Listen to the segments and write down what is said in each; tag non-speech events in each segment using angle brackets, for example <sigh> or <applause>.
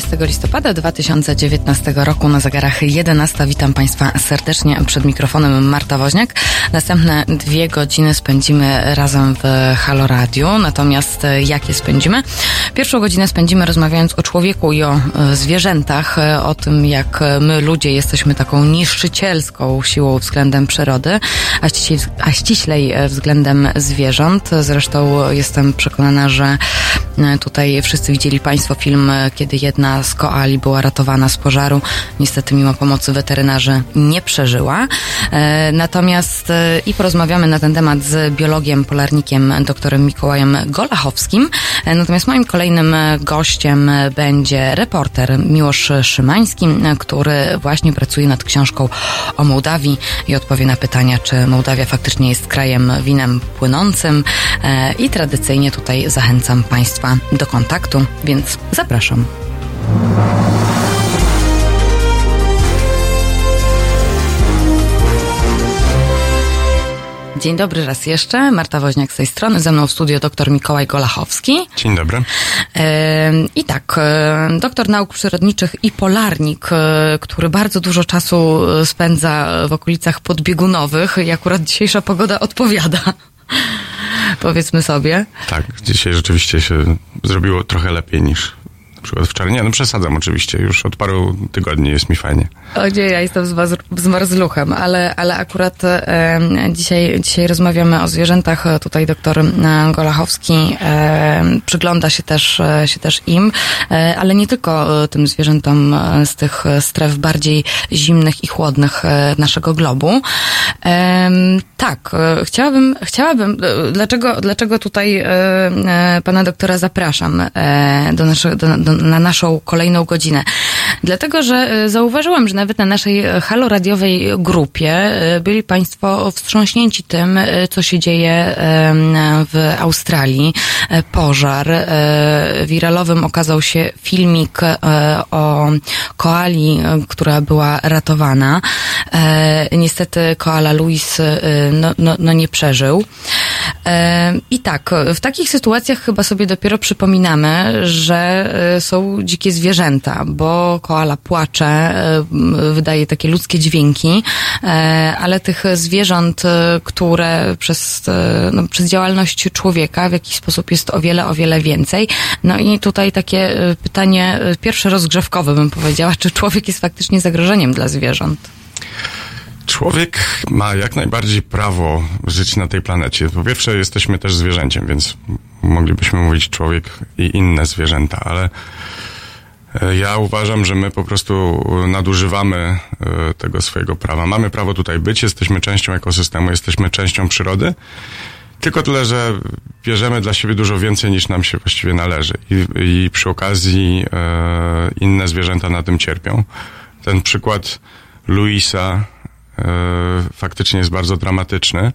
sobota 30 listopada 2019 roku na zegarach 11. Witam Państwa serdecznie przed mikrofonem Marta Woźniak. Następne dwie godziny spędzimy razem w Halo Radio. Natomiast e, jakie spędzimy? Pierwszą godzinę spędzimy rozmawiając o człowieku i o e, zwierzętach, e, o tym jak my ludzie jesteśmy taką niszczycielską siłą względem przyrody, a ściślej, a ściślej względem zwierząt. Zresztą jestem przekonana, że tutaj wszyscy widzieli Państwo film, kiedy jedna z koali była ratowana z pożaru. Niestety mimo pomocy weterynarzy nie przeżyła. E, natomiast e, i porozmawiamy na ten temat z biologiem, polarnikiem, doktorem Mikołajem Golachowskim. E, natomiast moim kolejnym gościem będzie reporter Miłosz Szymański, który właśnie pracuje nad książką o Mołdawii i odpowie na pytania, czy Mołdawia faktycznie jest krajem winem płynącym. I tradycyjnie tutaj zachęcam Państwa do kontaktu, więc zapraszam. Dzień dobry raz jeszcze. Marta Woźniak z tej strony. Ze mną w studio dr Mikołaj Golachowski. Dzień dobry. I tak, doktor nauk przyrodniczych i polarnik, który bardzo dużo czasu spędza w okolicach podbiegunowych i akurat dzisiejsza pogoda odpowiada. <laughs> Powiedzmy sobie. Tak, dzisiaj rzeczywiście się zrobiło trochę lepiej niż przykład w czarnie. No przesadzam oczywiście, już od paru tygodni jest mi fajnie. O nie, ja jestem zmarzluchem, ale, ale akurat e, dzisiaj, dzisiaj rozmawiamy o zwierzętach. Tutaj doktor e, Golachowski e, przygląda się też, e, się też im, e, ale nie tylko tym zwierzętom z tych stref bardziej zimnych i chłodnych naszego globu. tak, chciałabym, chciałabym, dlaczego, dlaczego tutaj pana doktora zapraszam do naszego, do, do na naszą kolejną godzinę. Dlatego, że e, zauważyłam, że nawet na naszej haloradiowej grupie e, byli Państwo wstrząśnięci tym, e, co się dzieje w Australii. Pożar. Wiralowym okazał się filmik o koali, która była ratowana. Niestety koala Louis no, no, no nie przeżył. I tak, w takich sytuacjach chyba sobie dopiero przypominamy, że są dzikie zwierzęta, bo koala płacze, e, wydaje takie ludzkie dźwięki, e, ale tych zwierząt, e, które przez, no, przez działalność człowieka w jakiś sposób jest o wiele, o wiele więcej. No i tutaj takie pytanie pierwsze rozgrzewkowe bym powiedziała, czy człowiek jest faktycznie zagrożeniem dla zwierząt? Człowiek ma jak najbardziej prawo żyć na tej planecie. Po pierwsze, jesteśmy też zwierzęciem, więc moglibyśmy mówić człowiek i inne zwierzęta, ale E, ja uważam, że my po prostu nadużywamy e, tego swojego prawa. Mamy prawo tutaj być, jesteśmy częścią ekosystemu, jesteśmy częścią przyrody. Tylko tyle, że bierzemy dla siebie dużo więcej niż nam się właściwie należy. I, i przy okazji e, inne zwierzęta na tym cierpią. Ten przykład Luisa e, faktycznie jest bardzo dramatyczny.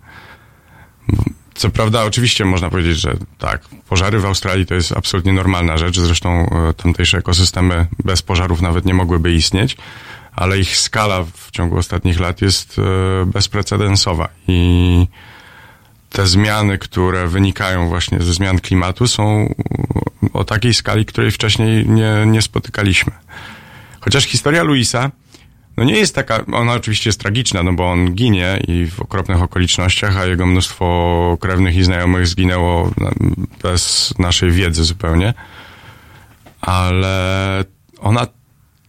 Co prawda, oczywiście można powiedzieć, że tak, pożary w Australii to jest absolutnie normalna rzecz. Zresztą e, tamtejsze ekosystemy bez pożarów nawet nie mogłyby istnieć, ale ich skala w ciągu ostatnich lat jest e, bezprecedensowa i te zmiany, które wynikają właśnie ze zmian klimatu są o takiej skali, której wcześniej nie, nie spotykaliśmy. Chociaż historia Luisa no nie jest taka, ona oczywiście jest tragiczna, no bo on ginie i w okropnych okolicznościach, a jego mnóstwo krewnych i znajomych zginęło bez naszej wiedzy zupełnie. Ale ona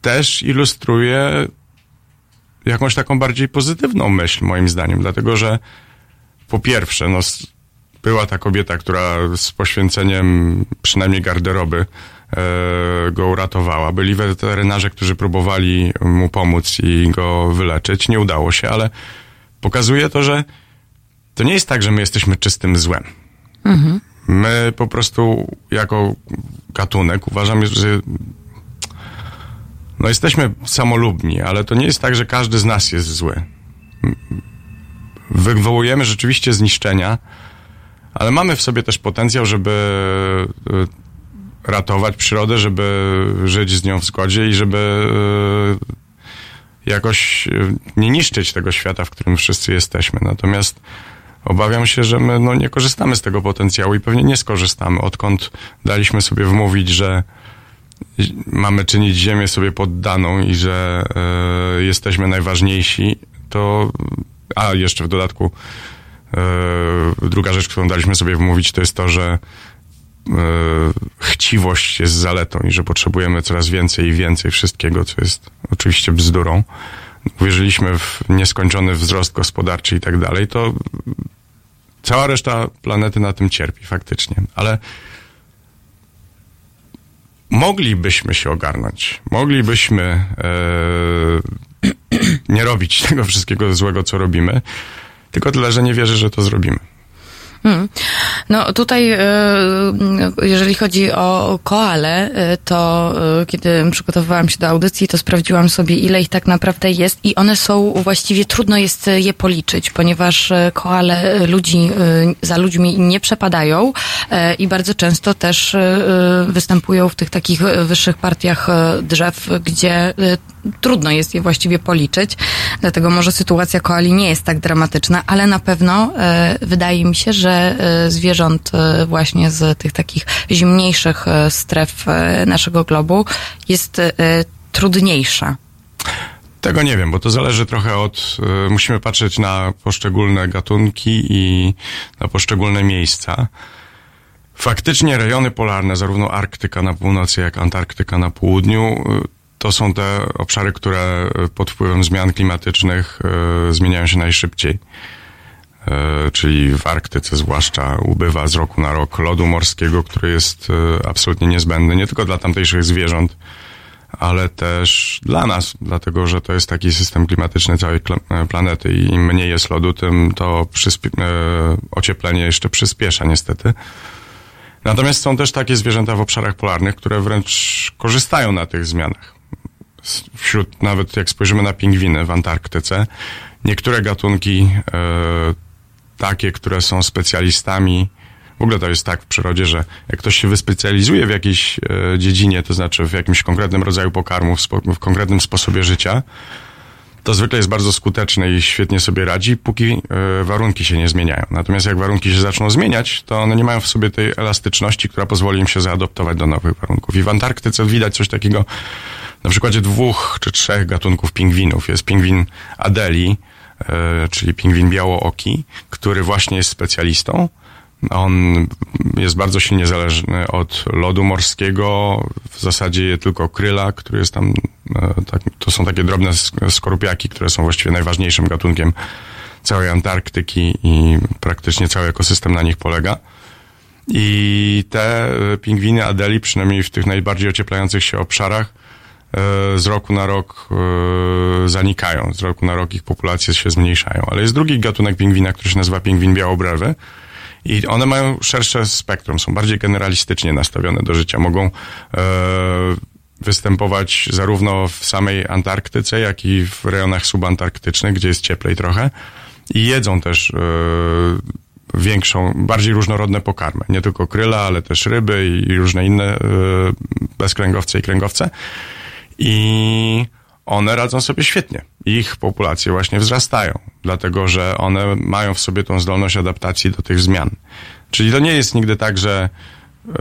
też ilustruje jakąś taką bardziej pozytywną myśl, moim zdaniem, dlatego że po pierwsze, no, była ta kobieta, która z poświęceniem przynajmniej garderoby go uratowała. Byli weterynarze, którzy próbowali mu pomóc i go wyleczyć. Nie udało się, ale pokazuje to, że to nie jest tak, że my jesteśmy czystym złem. Mhm. My po prostu jako gatunek uważamy, że no jesteśmy samolubni, ale to nie jest tak, że każdy z nas jest zły. Wywołujemy rzeczywiście zniszczenia, ale mamy w sobie też potencjał, żeby e, ratować przyrodę, żeby żyć z nią w zgodzie i żeby e, jakoś e, nie niszczyć tego świata, w którym wszyscy jesteśmy. Natomiast obawiam się, że my no, nie korzystamy z tego potencjału i pewnie nie skorzystamy, odkąd daliśmy sobie wmówić, że mamy czynić Ziemię sobie poddaną i że e, jesteśmy najważniejsi, to a jeszcze w dodatku e, druga rzecz, którą daliśmy sobie wmówić, to jest to, że chciwość jest zaletą i że potrzebujemy coraz więcej i więcej wszystkiego, co jest oczywiście bzdurą. Uwierzyliśmy w nieskończony wzrost gospodarczy i tak dalej, to cała reszta planety na tym cierpi faktycznie. Ale moglibyśmy się ogarnąć. Moglibyśmy e, <clears throat> nie robić tego wszystkiego złego, co robimy. Tylko tyle, że nie wierzę, że to zrobimy. Hmm. No tutaj, e, jeżeli chodzi o koale, e, to e, kiedy przygotowywałam się do audycji, to sprawdziłam sobie, ile ich tak naprawdę jest i one są właściwie trudno jest je policzyć, ponieważ koale ludzi za ludźmi nie przepadają i bardzo często też występują w tych takich wyższych partiach drzew, gdzie trudno jest je właściwie policzyć. Dlatego może sytuacja koali nie jest tak dramatyczna, ale na pewno wydaje mi się, że e, zwierząt e, właśnie z tych takich zimniejszych e, stref naszego globu jest trudniejsza. Tego nie wiem, bo to zależy trochę od. Musimy patrzeć na poszczególne gatunki i na poszczególne miejsca. Faktycznie rejony polarne, zarówno Arktyka na północy, jak Antarktyka na południu, to są te obszary, które pod wpływem zmian klimatycznych zmieniają się najszybciej. E, czyli w Arktyce zwłaszcza ubywa z roku na rok lodu morskiego, który jest e, absolutnie niezbędny nie tylko dla tamtejszych zwierząt, ale też dla nas, dlatego że to jest taki system klimatyczny całej e, planety i im mniej jest lodu, tym to ocieplenie jeszcze przyspiesza niestety. Natomiast są też takie zwierzęta w obszarach polarnych, które wręcz korzystają na tych zmianach. Wśród, nawet jak spojrzymy na pingwiny w Antarktyce, niektóre gatunki takie, które są specjalistami. W ogóle to jest tak w przyrodzie, że jak ktoś się wyspecjalizuje w jakiejś e, dziedzinie, to znaczy w jakimś konkretnym rodzaju pokarmu, w, konkretnym sposobie życia, to zwykle jest bardzo skuteczny i świetnie sobie radzi, póki y, warunki się nie zmieniają. Natomiast jak warunki się zaczną zmieniać, to one nie mają w sobie tej elastyczności, która pozwoli im się zaadoptować do nowych warunków. I w Antarktyce widać coś takiego na przykładzie dwóch czy trzech gatunków pingwinów. Jest pingwin Adeli, E, czyli pingwin białooki, który właśnie jest specjalistą. On jest bardzo silnie zależny od lodu morskiego. W zasadzie je tylko kryla, który jest tam, e, tak, to są takie drobne skorupiaki, które są właściwie najważniejszym gatunkiem całej Antarktyki i praktycznie cały ekosystem na nich polega. I te pingwiny Adeli, przynajmniej w tych najbardziej ocieplających się obszarach, E, z roku na rok e, zanikają, z roku na rok ich populacje się zmniejszają. Ale jest drugi gatunek pingwina, który się nazywa pingwin białobrewy i one mają szersze spektrum, są bardziej generalistycznie nastawione do życia. Mogą e, występować zarówno w samej Antarktyce, jak i w rejonach subantarktycznych, gdzie jest cieplej trochę i jedzą też większą, bardziej różnorodne pokarmy. Nie tylko kryla, ale też ryby i różne inne bezkręgowce i kręgowce i one radzą sobie świetnie. Ich populacje właśnie wzrastają, dlatego że one mają w sobie tą zdolność adaptacji do tych zmian. Czyli to nie jest nigdy tak, że yy,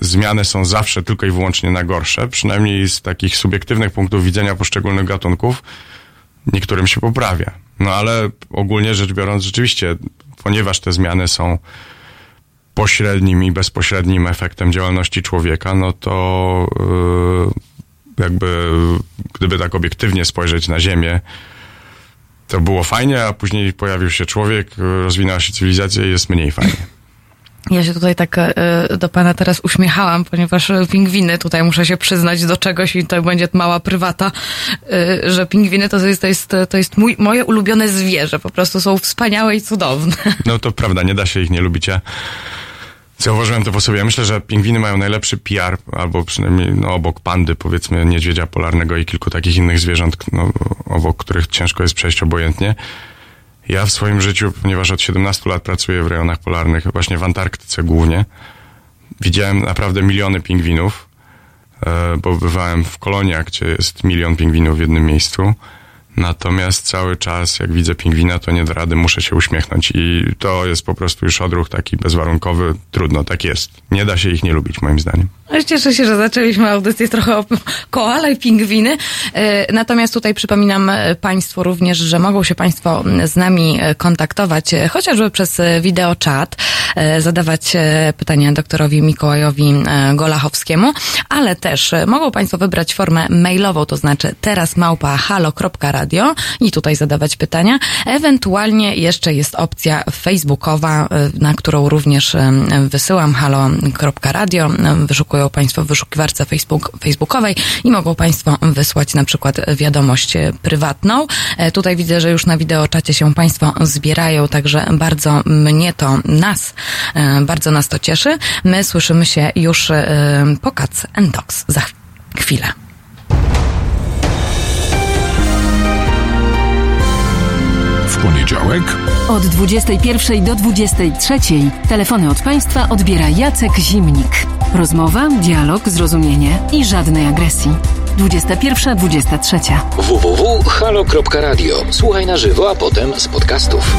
zmiany są zawsze tylko i wyłącznie na gorsze, przynajmniej z takich subiektywnych punktów widzenia poszczególnych gatunków, niektórym się poprawia. No ale ogólnie rzecz biorąc, rzeczywiście, ponieważ te zmiany są pośrednim i bezpośrednim efektem działalności człowieka, no to yy, jakby gdyby tak obiektywnie spojrzeć na Ziemię, to było fajnie, a później pojawił się człowiek, rozwinęła się cywilizacja i jest mniej fajnie. Ja się tutaj tak e, do pana teraz uśmiechałam, ponieważ pingwiny, tutaj muszę się przyznać do czegoś i to będzie mała prywata, e, że pingwiny to jest, to jest, to jest mój, moje ulubione zwierzę. Po prostu są wspaniałe i cudowne. No to prawda, nie da się ich nie lubić. Ja Zauważyłem to po sobie. Ja myślę, że pingwiny mają najlepszy PR, albo przynajmniej no, obok pandy, powiedzmy, niedźwiedzia polarnego i kilku takich innych zwierząt, no, obok których ciężko jest przejść obojętnie. Ja w swoim życiu, ponieważ od 17 lat pracuję w rejonach polarnych, właśnie w Antarktyce głównie, widziałem naprawdę miliony pingwinów, e, bo bywałem w koloniach, gdzie jest milion pingwinów w jednym miejscu. Natomiast cały czas, jak widzę pingwina, to nie da rady, muszę się uśmiechnąć. I to jest po prostu już odruch taki bezwarunkowy. Trudno, tak jest. Nie da się ich nie lubić, moim zdaniem. Cieszę się, że zaczęliśmy audycję trochę o koala i pingwiny. E, natomiast tutaj przypominam e, Państwu również, że mogą się Państwo z nami e, kontaktować, chociażby przez wideo chat, zadawać pytania doktorowi Mikołajowi Golachowskiemu, ale też mogą Państwo wybrać formę mailową, to znaczy teraz małpa halo.radio i tutaj zadawać pytania. Ewentualnie jeszcze jest opcja facebookowa, na którą również wysyłam halo.radio. Wyszukują Państwo w wyszukiwarce Facebook, facebookowej i mogą Państwo wysłać na przykład wiadomość prywatną. E, tutaj widzę, że już na wideoczacie się Państwo zbierają, także bardzo mnie to, nas, e, bardzo nas to cieszy. My słyszymy się już e, po Cats and Dogs za chwilę. W poniedziałek od 21 do 23 telefony od państwa odbiera Jacek Zimnik. Rozmowa, dialog, zrozumienie i żadnej agresji. 21-23. www.halo.radio. Słuchaj na żywo, a potem z podcastów.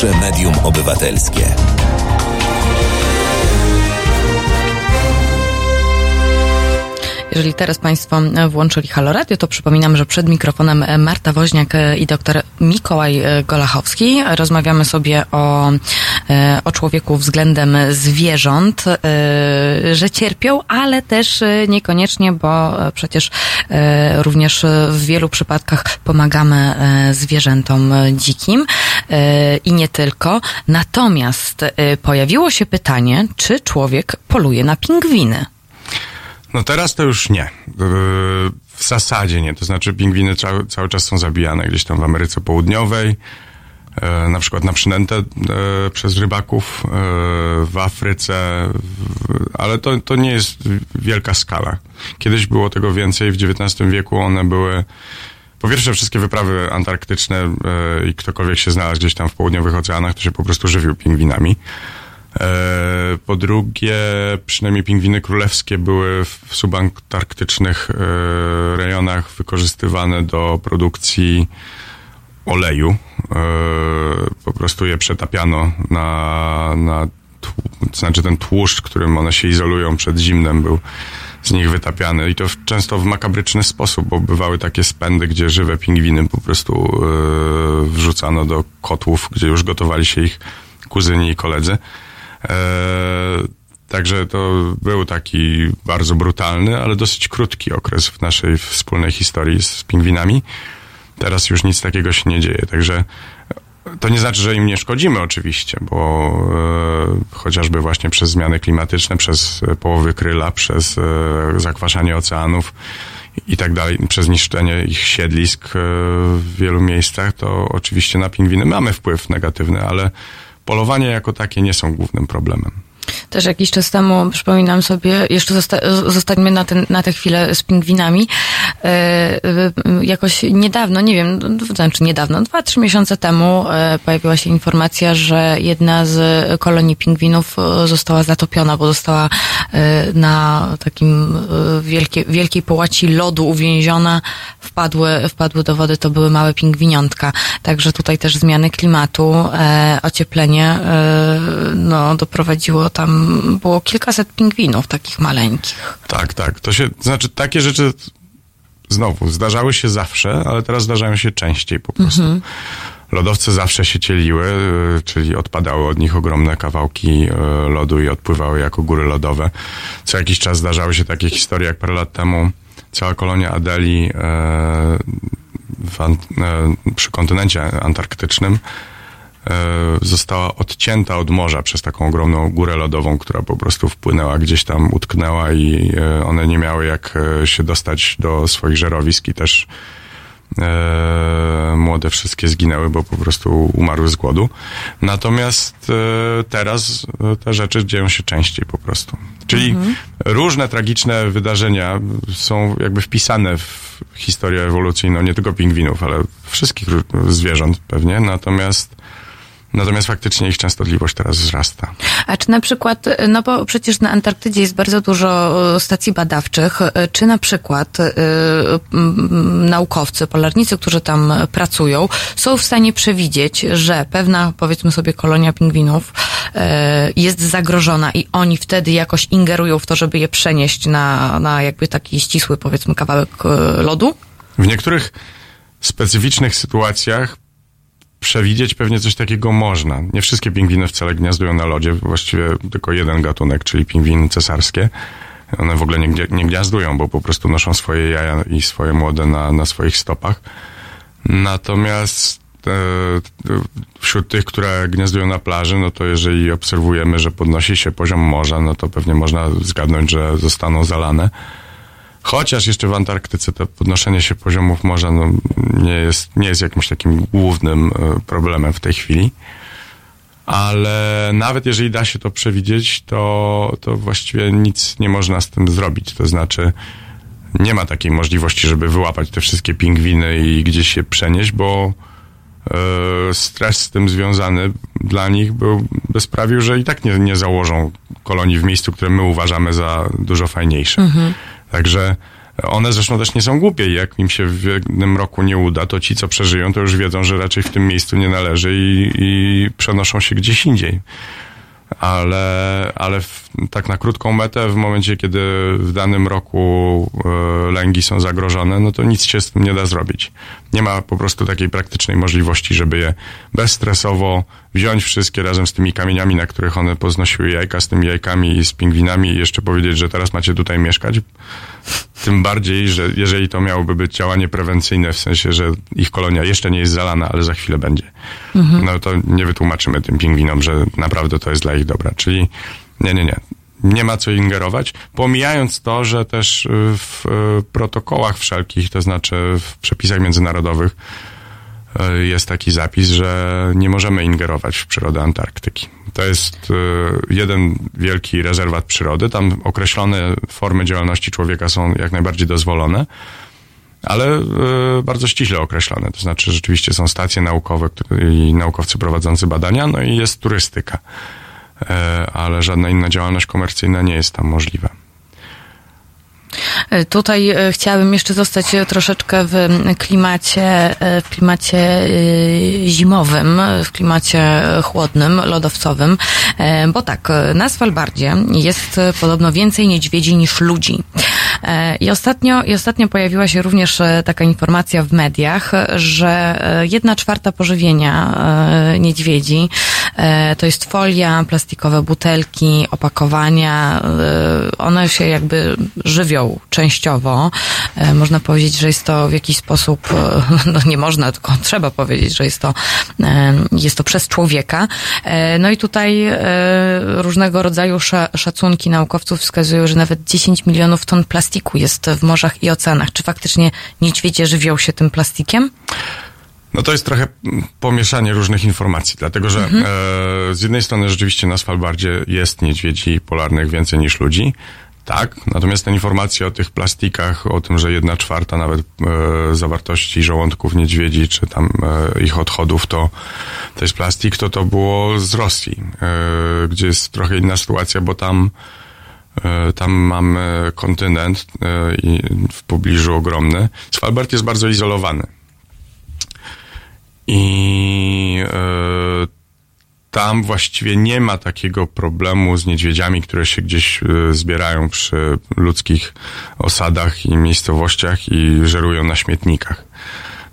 Pierwsze medium obywatelskie. Jeżeli teraz Państwo włączyli Halo Radio, to przypominam, że przed mikrofonem Marta Woźniak i dr Mikołaj Golachowski. Rozmawiamy sobie o o człowieku względem zwierząt, że cierpią, ale też niekoniecznie, bo przecież również w wielu przypadkach pomagamy zwierzętom dzikim i nie tylko. Natomiast pojawiło się pytanie, czy człowiek poluje na pingwiny? No teraz to już nie. W zasadzie nie. To znaczy pingwiny cały, cały czas są zabijane gdzieś tam w Ameryce Południowej, na przykład na przynętę przez rybaków w Afryce, ale to, to nie jest wielka skala. Kiedyś było tego więcej, w XIX wieku one były po pierwsze, wszystkie wyprawy antarktyczne i ktokolwiek się znalazł gdzieś tam w południowych oceanach, to się po prostu żywił pingwinami. Po drugie, przynajmniej pingwiny królewskie były w subantarktycznych rejonach wykorzystywane do produkcji oleju. Po prostu je przetapiano na, na znaczy ten tłuszcz, którym one się izolują przed zimnem, był z nich wytapiany i to w, często w makabryczny sposób, bo bywały takie spędy, gdzie żywe pingwiny po prostu yy, wrzucano do kotłów, gdzie już gotowali się ich kuzyni i koledzy. Także to był taki bardzo brutalny, ale dosyć krótki okres w naszej wspólnej historii z pingwinami. Teraz już nic takiego się nie dzieje, także to nie znaczy, że im nie szkodzimy oczywiście, bo e, chociażby właśnie przez zmiany klimatyczne, przez połowy kryla, przez e, zakwaszanie oceanów i tak dalej, przez niszczenie ich siedlisk e, w wielu miejscach, to oczywiście na pingwiny mamy wpływ negatywny, ale polowanie jako takie nie są głównym problemem. Też jakiś czas temu, przypominam sobie, jeszcze zosta zostańmy na, ten, na tę chwilę z pingwinami. E, jakoś niedawno, nie wiem, znaczy niedawno, dwa, trzy miesiące temu e, pojawiła się informacja, że jedna z kolonii pingwinów e, została zatopiona, bo została e, na takim e, wielkie, wielkiej połaci lodu uwięziona, wpadły, wpadły do wody, to były małe pingwiniątka. Także tutaj też zmiany klimatu, e, ocieplenie, no, doprowadziło tam było kilkaset pingwinów takich maleńkich. Tak, tak. To się, znaczy takie rzeczy znowu zdarzały się zawsze, ale teraz zdarzają się częściej po prostu. Mhm. Lodowce zawsze się cieliły, czyli odpadały od nich ogromne kawałki lodu i odpływały jako góry lodowe. Co jakiś czas zdarzały się takie historie, jak parę lat temu cała kolonia Adeli e, e, przy kontynencie antarktycznym została odcięta od morza przez taką ogromną górę lodową, która po prostu wpłynęła gdzieś tam, utknęła i e, one nie miały jak e, się dostać do swoich żerowisk i też e, młode wszystkie zginęły, bo po prostu umarły z głodu. Natomiast e, teraz te rzeczy dzieją się częściej po prostu. Czyli mhm. różne tragiczne wydarzenia są jakby wpisane w historię ewolucyjną, nie tylko pingwinów, ale wszystkich zwierząt pewnie. Natomiast Natomiast faktycznie ich częstotliwość teraz wzrasta. A czy na przykład, no bo przecież na Antarktydzie jest bardzo dużo e, stacji badawczych, e, czy na przykład y, naukowcy, polarnicy, którzy tam pracują, są w stanie przewidzieć, że pewna, powiedzmy sobie, kolonia pingwinów y, jest zagrożona i oni wtedy jakoś ingerują w to, żeby je przenieść na, na jakby taki ścisły, powiedzmy, kawałek lodu? W niektórych specyficznych sytuacjach przewidzieć pewnie coś takiego można. Nie wszystkie pingwiny wcale gniazdują na lodzie, właściwie tylko jeden gatunek, czyli pingwiny cesarskie. One w ogóle nie, nie gniazdują, bo po prostu noszą swoje jaja i swoje młode na, na swoich stopach. Natomiast e, wśród tych, które gniazdują na plaży, no to jeżeli obserwujemy, że podnosi się poziom morza, no to pewnie można zgadnąć, że zostaną zalane. Chociaż jeszcze w Antarktyce to podnoszenie się poziomów morza no, nie, jest, nie jest jakimś takim głównym e, problemem w tej chwili. Ale nawet jeżeli da się to przewidzieć, to, to właściwie nic nie można z tym zrobić. To znaczy, nie ma takiej możliwości, żeby wyłapać te wszystkie pingwiny i gdzieś je przenieść, bo e, stres z tym związany dla nich był, by sprawił, że i tak nie, nie założą kolonii w miejscu, które my uważamy za dużo fajniejsze. Mhm. Także one zresztą też nie są głupie. Jak im się w jednym roku nie uda, to ci, co przeżyją, to już wiedzą, że raczej w tym miejscu nie należy i, i przenoszą się gdzieś indziej. ale, ale tak na krótką metę, w momencie, kiedy w danym roku e, lęgi są zagrożone, no to nic się z tym nie da zrobić. Nie ma po prostu takiej praktycznej możliwości, żeby je bezstresowo wziąć wszystkie razem z tymi kamieniami, na których one poznosiły jajka, z tymi jajkami i z pingwinami i jeszcze powiedzieć, że teraz macie tutaj mieszkać. Tym bardziej, że jeżeli to miałoby być działanie prewencyjne, w sensie, że ich kolonia jeszcze nie jest zalana, ale za chwilę będzie, no to nie wytłumaczymy tym pingwinom, że naprawdę to jest dla ich dobra. Czyli nie, nie, nie. Nie ma co ingerować, pomijając to, że też y, w y, protokołach wszelkich, to znaczy w przepisach międzynarodowych, y, jest taki zapis, że nie możemy ingerować w przyrodę Antarktyki. To jest jeden wielki rezerwat przyrody. Tam określone formy działalności człowieka są jak najbardziej dozwolone, ale bardzo ściśle określone. To znaczy, rzeczywiście są stacje naukowe i naukowcy prowadzący badania, no i jest turystyka. E, Ale żadna inna działalność komercyjna nie jest tam możliwa. E, Tutaj e, chciałabym jeszcze zostać troszeczkę w klimacie, w klimacie zimowym, w klimacie chłodnym, lodowcowym, bo tak, na Svalbardzie jest podobno więcej niedźwiedzi niż ludzi. I ostatnio, I ostatnio pojawiła się również taka informacja w mediach, że jedna czwarta pożywienia niedźwiedzi to jest folia, plastikowe butelki, opakowania. e, One się jakby żywią częściowo. E, Można powiedzieć, że jest to w jakiś sposób, e, <laughs> no nie można, tylko trzeba powiedzieć, że jest to, e, jest to przez człowieka. E, No i tutaj e, różnego rodzaju sza- szacunki naukowców wskazują, że nawet 10 milionów ton plastiku jest w morzach i oceanach. Czy faktycznie niedźwiedzie żywią się tym plastikiem? No to jest trochę pomieszanie różnych informacji, dlatego że e, z jednej strony rzeczywiście na Svalbardzie jest niedźwiedzi polarnych więcej niż ludzi. Tak, natomiast te informacje o tych plastikach, o tym, że jedna czwarta nawet e, zawartości żołądków niedźwiedzi, czy tam e, ich odchodów, to, to jest plastik, to to było z Rosji, e, gdzie jest trochę inna sytuacja, bo tam E, Tam mamy kontynent e, i w pobliżu ogromny. Svalbard jest bardzo izolowany. I e, tam właściwie nie ma takiego problemu z niedźwiedziami, które się gdzieś e, zbierają przy ludzkich osadach i miejscowościach i żerują na śmietnikach.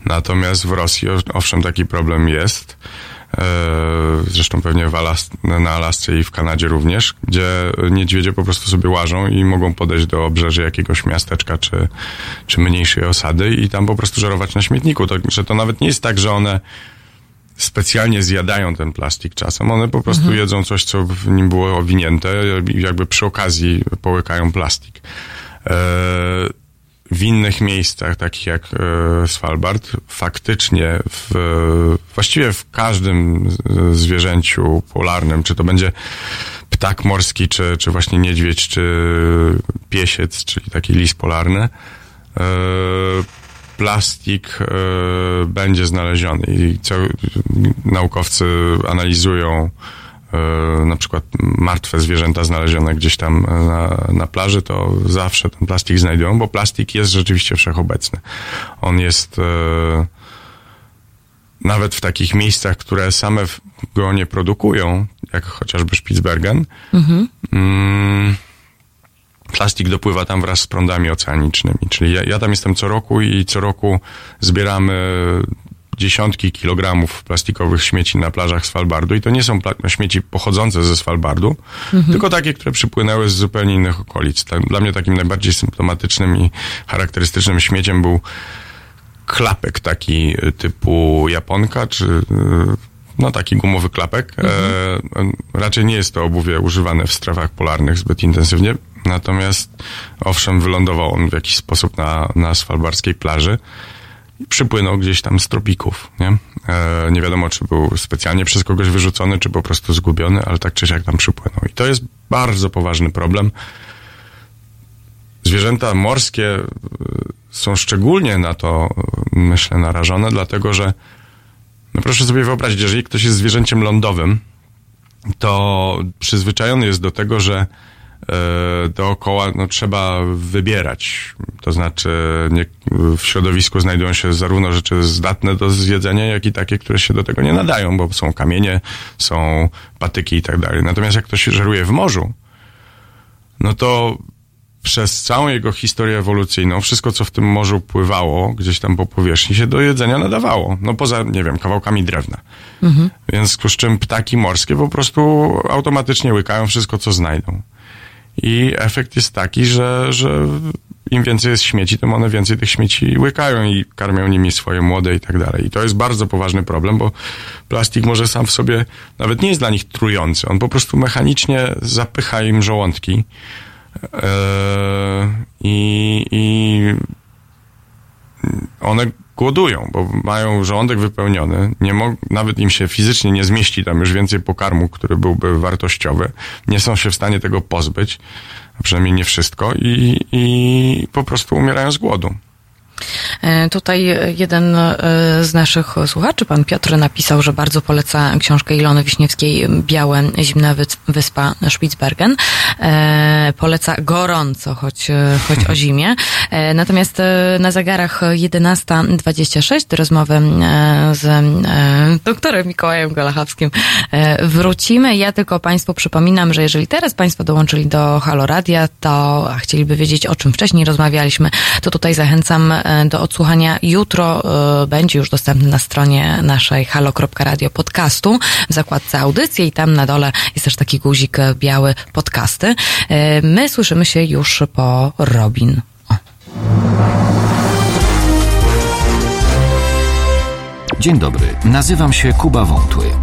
Natomiast w Rosji owszem taki problem jest. E, Zresztą pewnie w Alas na Alasce i w Kanadzie również, gdzie niedźwiedzie po prostu sobie łażą i mogą podejść do obrzeży jakiegoś miasteczka czy, czy mniejszej osady i tam po prostu żerować na śmietniku. To, że to nawet nie jest tak, że one specjalnie zjadają ten plastik czasem. One po prostu jedzą coś, co w nim było owinięte i jakby przy okazji połykają plastik. E, w innych miejscach, takich jak e, Svalbard, faktycznie w, właściwie w każdym zwierzęciu polarnym, czy to będzie ptak morski, czy, czy właśnie niedźwiedź, czy piesiec, czyli taki lis polarny, e, plastik e, będzie znaleziony i co naukowcy analizują na przykład martwe zwierzęta znalezione gdzieś tam na, na plaży, to zawsze ten plastik znajdują, bo plastik jest rzeczywiście wszechobecny. On jest e, nawet w takich miejscach, które same go nie produkują, jak chociażby Spitsbergen, mm, plastik dopływa tam wraz z prądami oceanicznymi. Czyli ja, ja tam jestem co roku i co roku zbieramy dziesiątki kilogramów plastikowych śmieci na plażach Svalbardu i to nie są śmieci pochodzące ze Svalbardu, tylko takie, które przypłynęły z zupełnie innych okolic. Ta- Dla mnie takim najbardziej symptomatycznym i charakterystycznym śmieciem był klapek taki y, typu japonka, czy y, no taki gumowy klapek. E, raczej nie jest to obuwie używane w strefach polarnych zbyt intensywnie, natomiast owszem wylądował on w jakiś sposób na, na svalbarskiej plaży przypłynął gdzieś tam z tropików, nie? E, nie wiadomo, czy był specjalnie przez kogoś wyrzucony, czy po prostu zgubiony, ale tak czy siak tam przypłynął. I to jest bardzo poważny problem. Zwierzęta morskie y, są szczególnie na to, y, myślę, narażone, dlatego że, no proszę sobie wyobrazić, jeżeli ktoś jest zwierzęciem lądowym, to przyzwyczajony jest do tego, że e, dookoła no, trzeba wybierać. To znaczy nie, w środowisku znajdują się zarówno rzeczy zdatne do zjedzenia, jak i takie, które się do tego nie nadają, bo są kamienie, są patyki i tak dalej. Natomiast jak to się żeruje w morzu, no to przez całą jego historię ewolucyjną, wszystko co w tym morzu pływało, gdzieś tam po powierzchni, się do jedzenia nadawało. No poza, nie wiem, kawałkami drewna. Mhm. Więc z czym ptaki morskie po prostu automatycznie łykają wszystko, co znajdą. I efekt jest taki, że, że im więcej jest śmieci, tym one więcej tych śmieci łykają i karmią nimi swoje młode i tak dalej. I to jest bardzo poważny problem, bo plastik może sam w sobie nawet nie jest dla nich trujący. On po prostu mechanicznie zapycha im żołądki I, I one głodują, bo mają żołądek wypełniony, nie mo- nawet im się fizycznie nie zmieści tam już więcej pokarmu, który byłby wartościowy, nie są się w stanie tego pozbyć, a przynajmniej nie wszystko i, i po prostu umierają z głodu. E, tutaj jeden e, z naszych słuchaczy, pan Piotr, napisał, że bardzo poleca książkę Ilony Wiśniewskiej Białe, zimna wyspa Spitsbergen. E, poleca gorąco, choć, choć o zimie. Natomiast na zegarach 11.26 do rozmowy z doktorem Mikołajem Golachowskim wrócimy. Ja tylko Państwu przypominam, że jeżeli teraz Państwo dołączyli do Halo Radia, to chcieliby wiedzieć, o czym wcześniej rozmawialiśmy, to tutaj zachęcam do odsłuchania jutro e, będzie już dostępny na stronie naszej halo.radio podcastu w zakładce audycje i tam na dole jest też taki guzik biały podcasty. E, my słyszymy się już po Robin. O. Dzień dobry, nazywam się Kuba Wątły.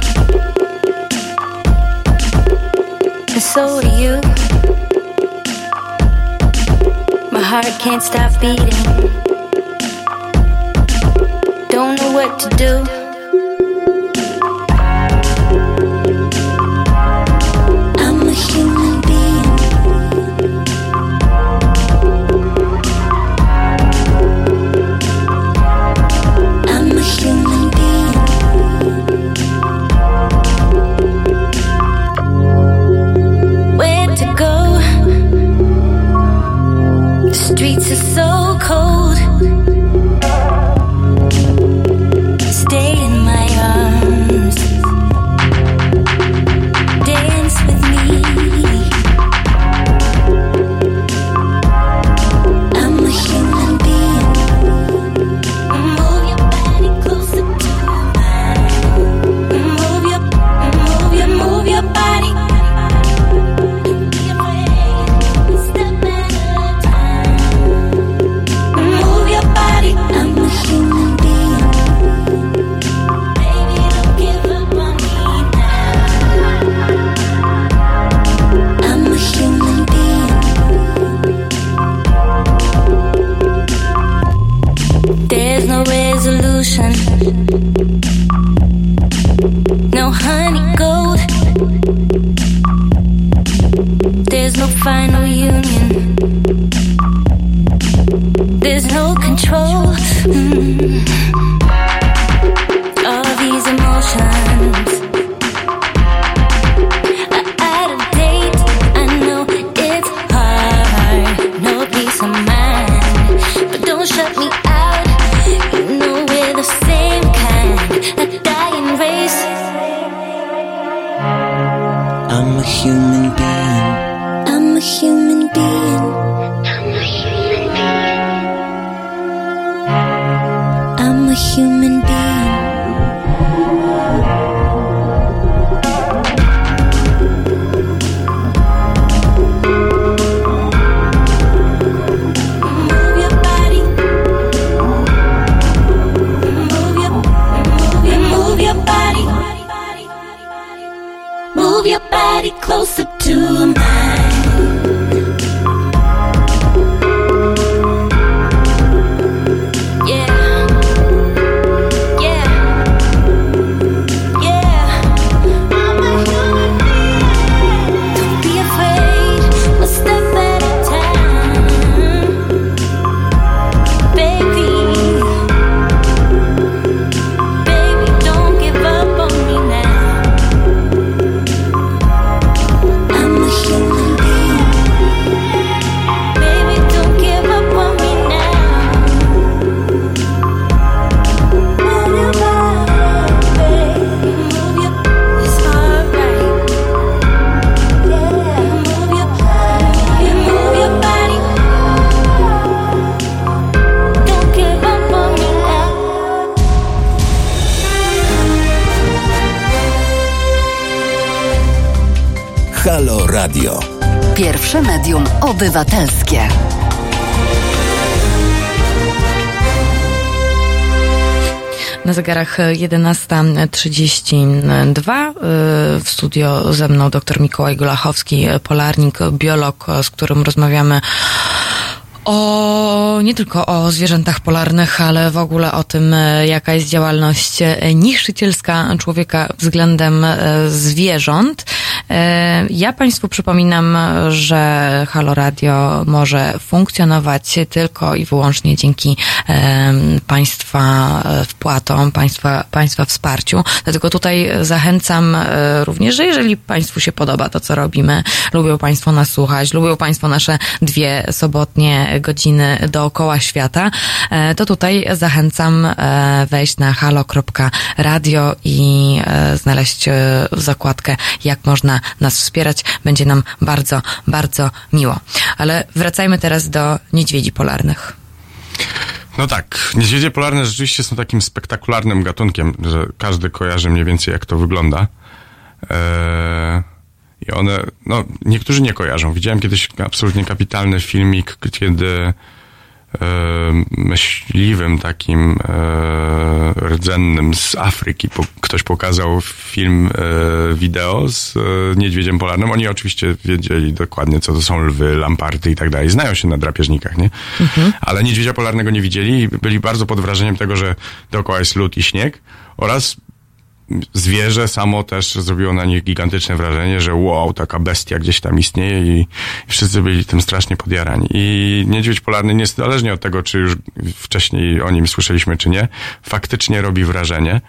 So do you. My heart can't stop beating. Don't know what to do. Streets are so cold. control. Mm. Zegarach 11.32 w studio ze mną dr Mikołaj Golachowski, polarnik, biolog, z którym rozmawiamy o nie tylko o zwierzętach polarnych, ale w ogóle o tym, jaka jest działalność niszczycielska człowieka względem zwierząt. Ja Państwu przypominam, że Halo Radio może funkcjonować tylko i wyłącznie dzięki Państwa wpłatom, Państwa, państwa wsparciu. Dlatego tutaj zachęcam również, że jeżeli Państwu się podoba to, co robimy, lubią Państwo nas słuchać, lubią Państwo nasze dwie sobotnie godziny dookoła świata, to tutaj zachęcam wejść na halo.radio i znaleźć zakładkę, jak można nas wspierać. Będzie nam bardzo, bardzo miło. Ale wracajmy teraz do niedźwiedzi polarnych. No tak, niedźwiedzie polarne rzeczywiście są takim spektakularnym gatunkiem, że każdy kojarzy mniej więcej jak to wygląda. Eee, I one, no niektórzy nie kojarzą. Widziałem kiedyś absolutnie kapitalny filmik, kiedy myśliwym takim e, rdzennym z Afryki. Ktoś pokazał film e, wideo z e, niedźwiedziem polarnym. Oni oczywiście wiedzieli dokładnie, co to są lwy, lamparty i tak dalej. Znają się na drapieżnikach, nie? Mhm. Ale niedźwiedzia polarnego nie widzieli i byli bardzo pod wrażeniem tego, że dookoła jest lód i śnieg oraz zwierzę samo też zrobiło na nich gigantyczne wrażenie, że wow, taka bestia gdzieś tam istnieje i, wszyscy byli tym strasznie podjarani. I niedźwiedź polarny, niezależnie od tego, czy już wcześniej o nim słyszeliśmy, czy nie, faktycznie robi wrażenie.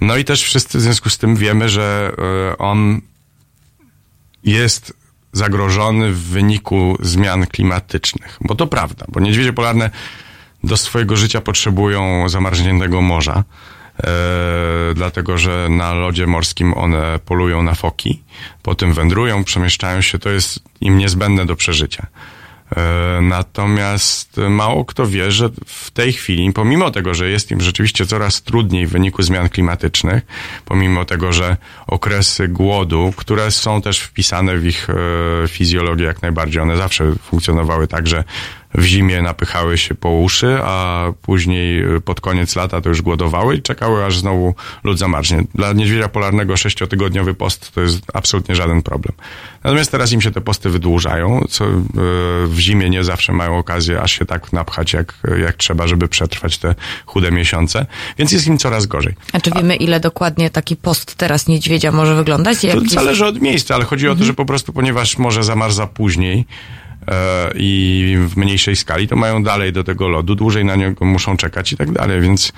No i też wszyscy w związku z tym wiemy, że e, on jest zagrożony w wyniku zmian klimatycznych. Bo to prawda, bo niedźwiedzie polarne do swojego życia potrzebują zamarzniętego morza dlatego że na lodzie morskim one polują na foki, potem wędrują, przemieszczają się, to jest im niezbędne do przeżycia. E, natomiast mało kto wie, że w tej chwili, pomimo tego, że jest im rzeczywiście coraz trudniej w wyniku zmian klimatycznych, pomimo tego, że okresy głodu, które są też wpisane w ich e, fizjologię jak najbardziej, one zawsze funkcjonowały tak, że w zimie napychały się po uszy, a później y, pod koniec lata to już głodowały i czekały, aż znowu lód zamarznie. Dla niedźwiedzia polarnego sześciotygodniowy post to jest absolutnie żaden problem. Natomiast teraz im się te posty wydłużają, co y, w zimie nie zawsze mają okazję aż się tak napchać, jak, jak trzeba, żeby przetrwać te chude miesiące, więc jest im coraz gorzej. A czy wiemy, ile dokładnie taki post teraz niedźwiedzia może wyglądać? Jak to zależy od miejsca, ale chodzi mhm. o to, że po prostu, ponieważ może zamarza później, i w mniejszej skali, to mają dalej do tego lodu, dłużej na niego muszą czekać i tak dalej, więc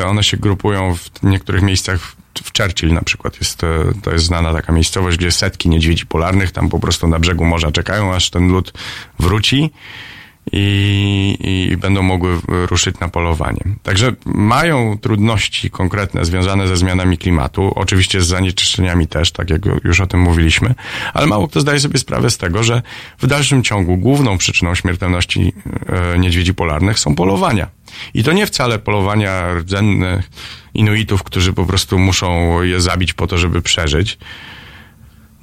e, one się grupują w niektórych miejscach w Churchill na przykład jest, e, to jest znana taka miejscowość, gdzie setki niedźwiedzi polarnych tam po prostu na brzegu morza czekają, aż ten lód wróci i, i będą mogły ruszyć na polowanie. Także mają trudności konkretne związane ze zmianami klimatu, oczywiście z zanieczyszczeniami też, tak jak już o tym mówiliśmy, ale mało kto zdaje sobie sprawę z tego, że w dalszym ciągu główną przyczyną śmiertelności e, niedźwiedzi polarnych są polowania. I to nie wcale polowania rdzenne Inuitów, którzy po prostu muszą je zabić po to, żeby przeżyć,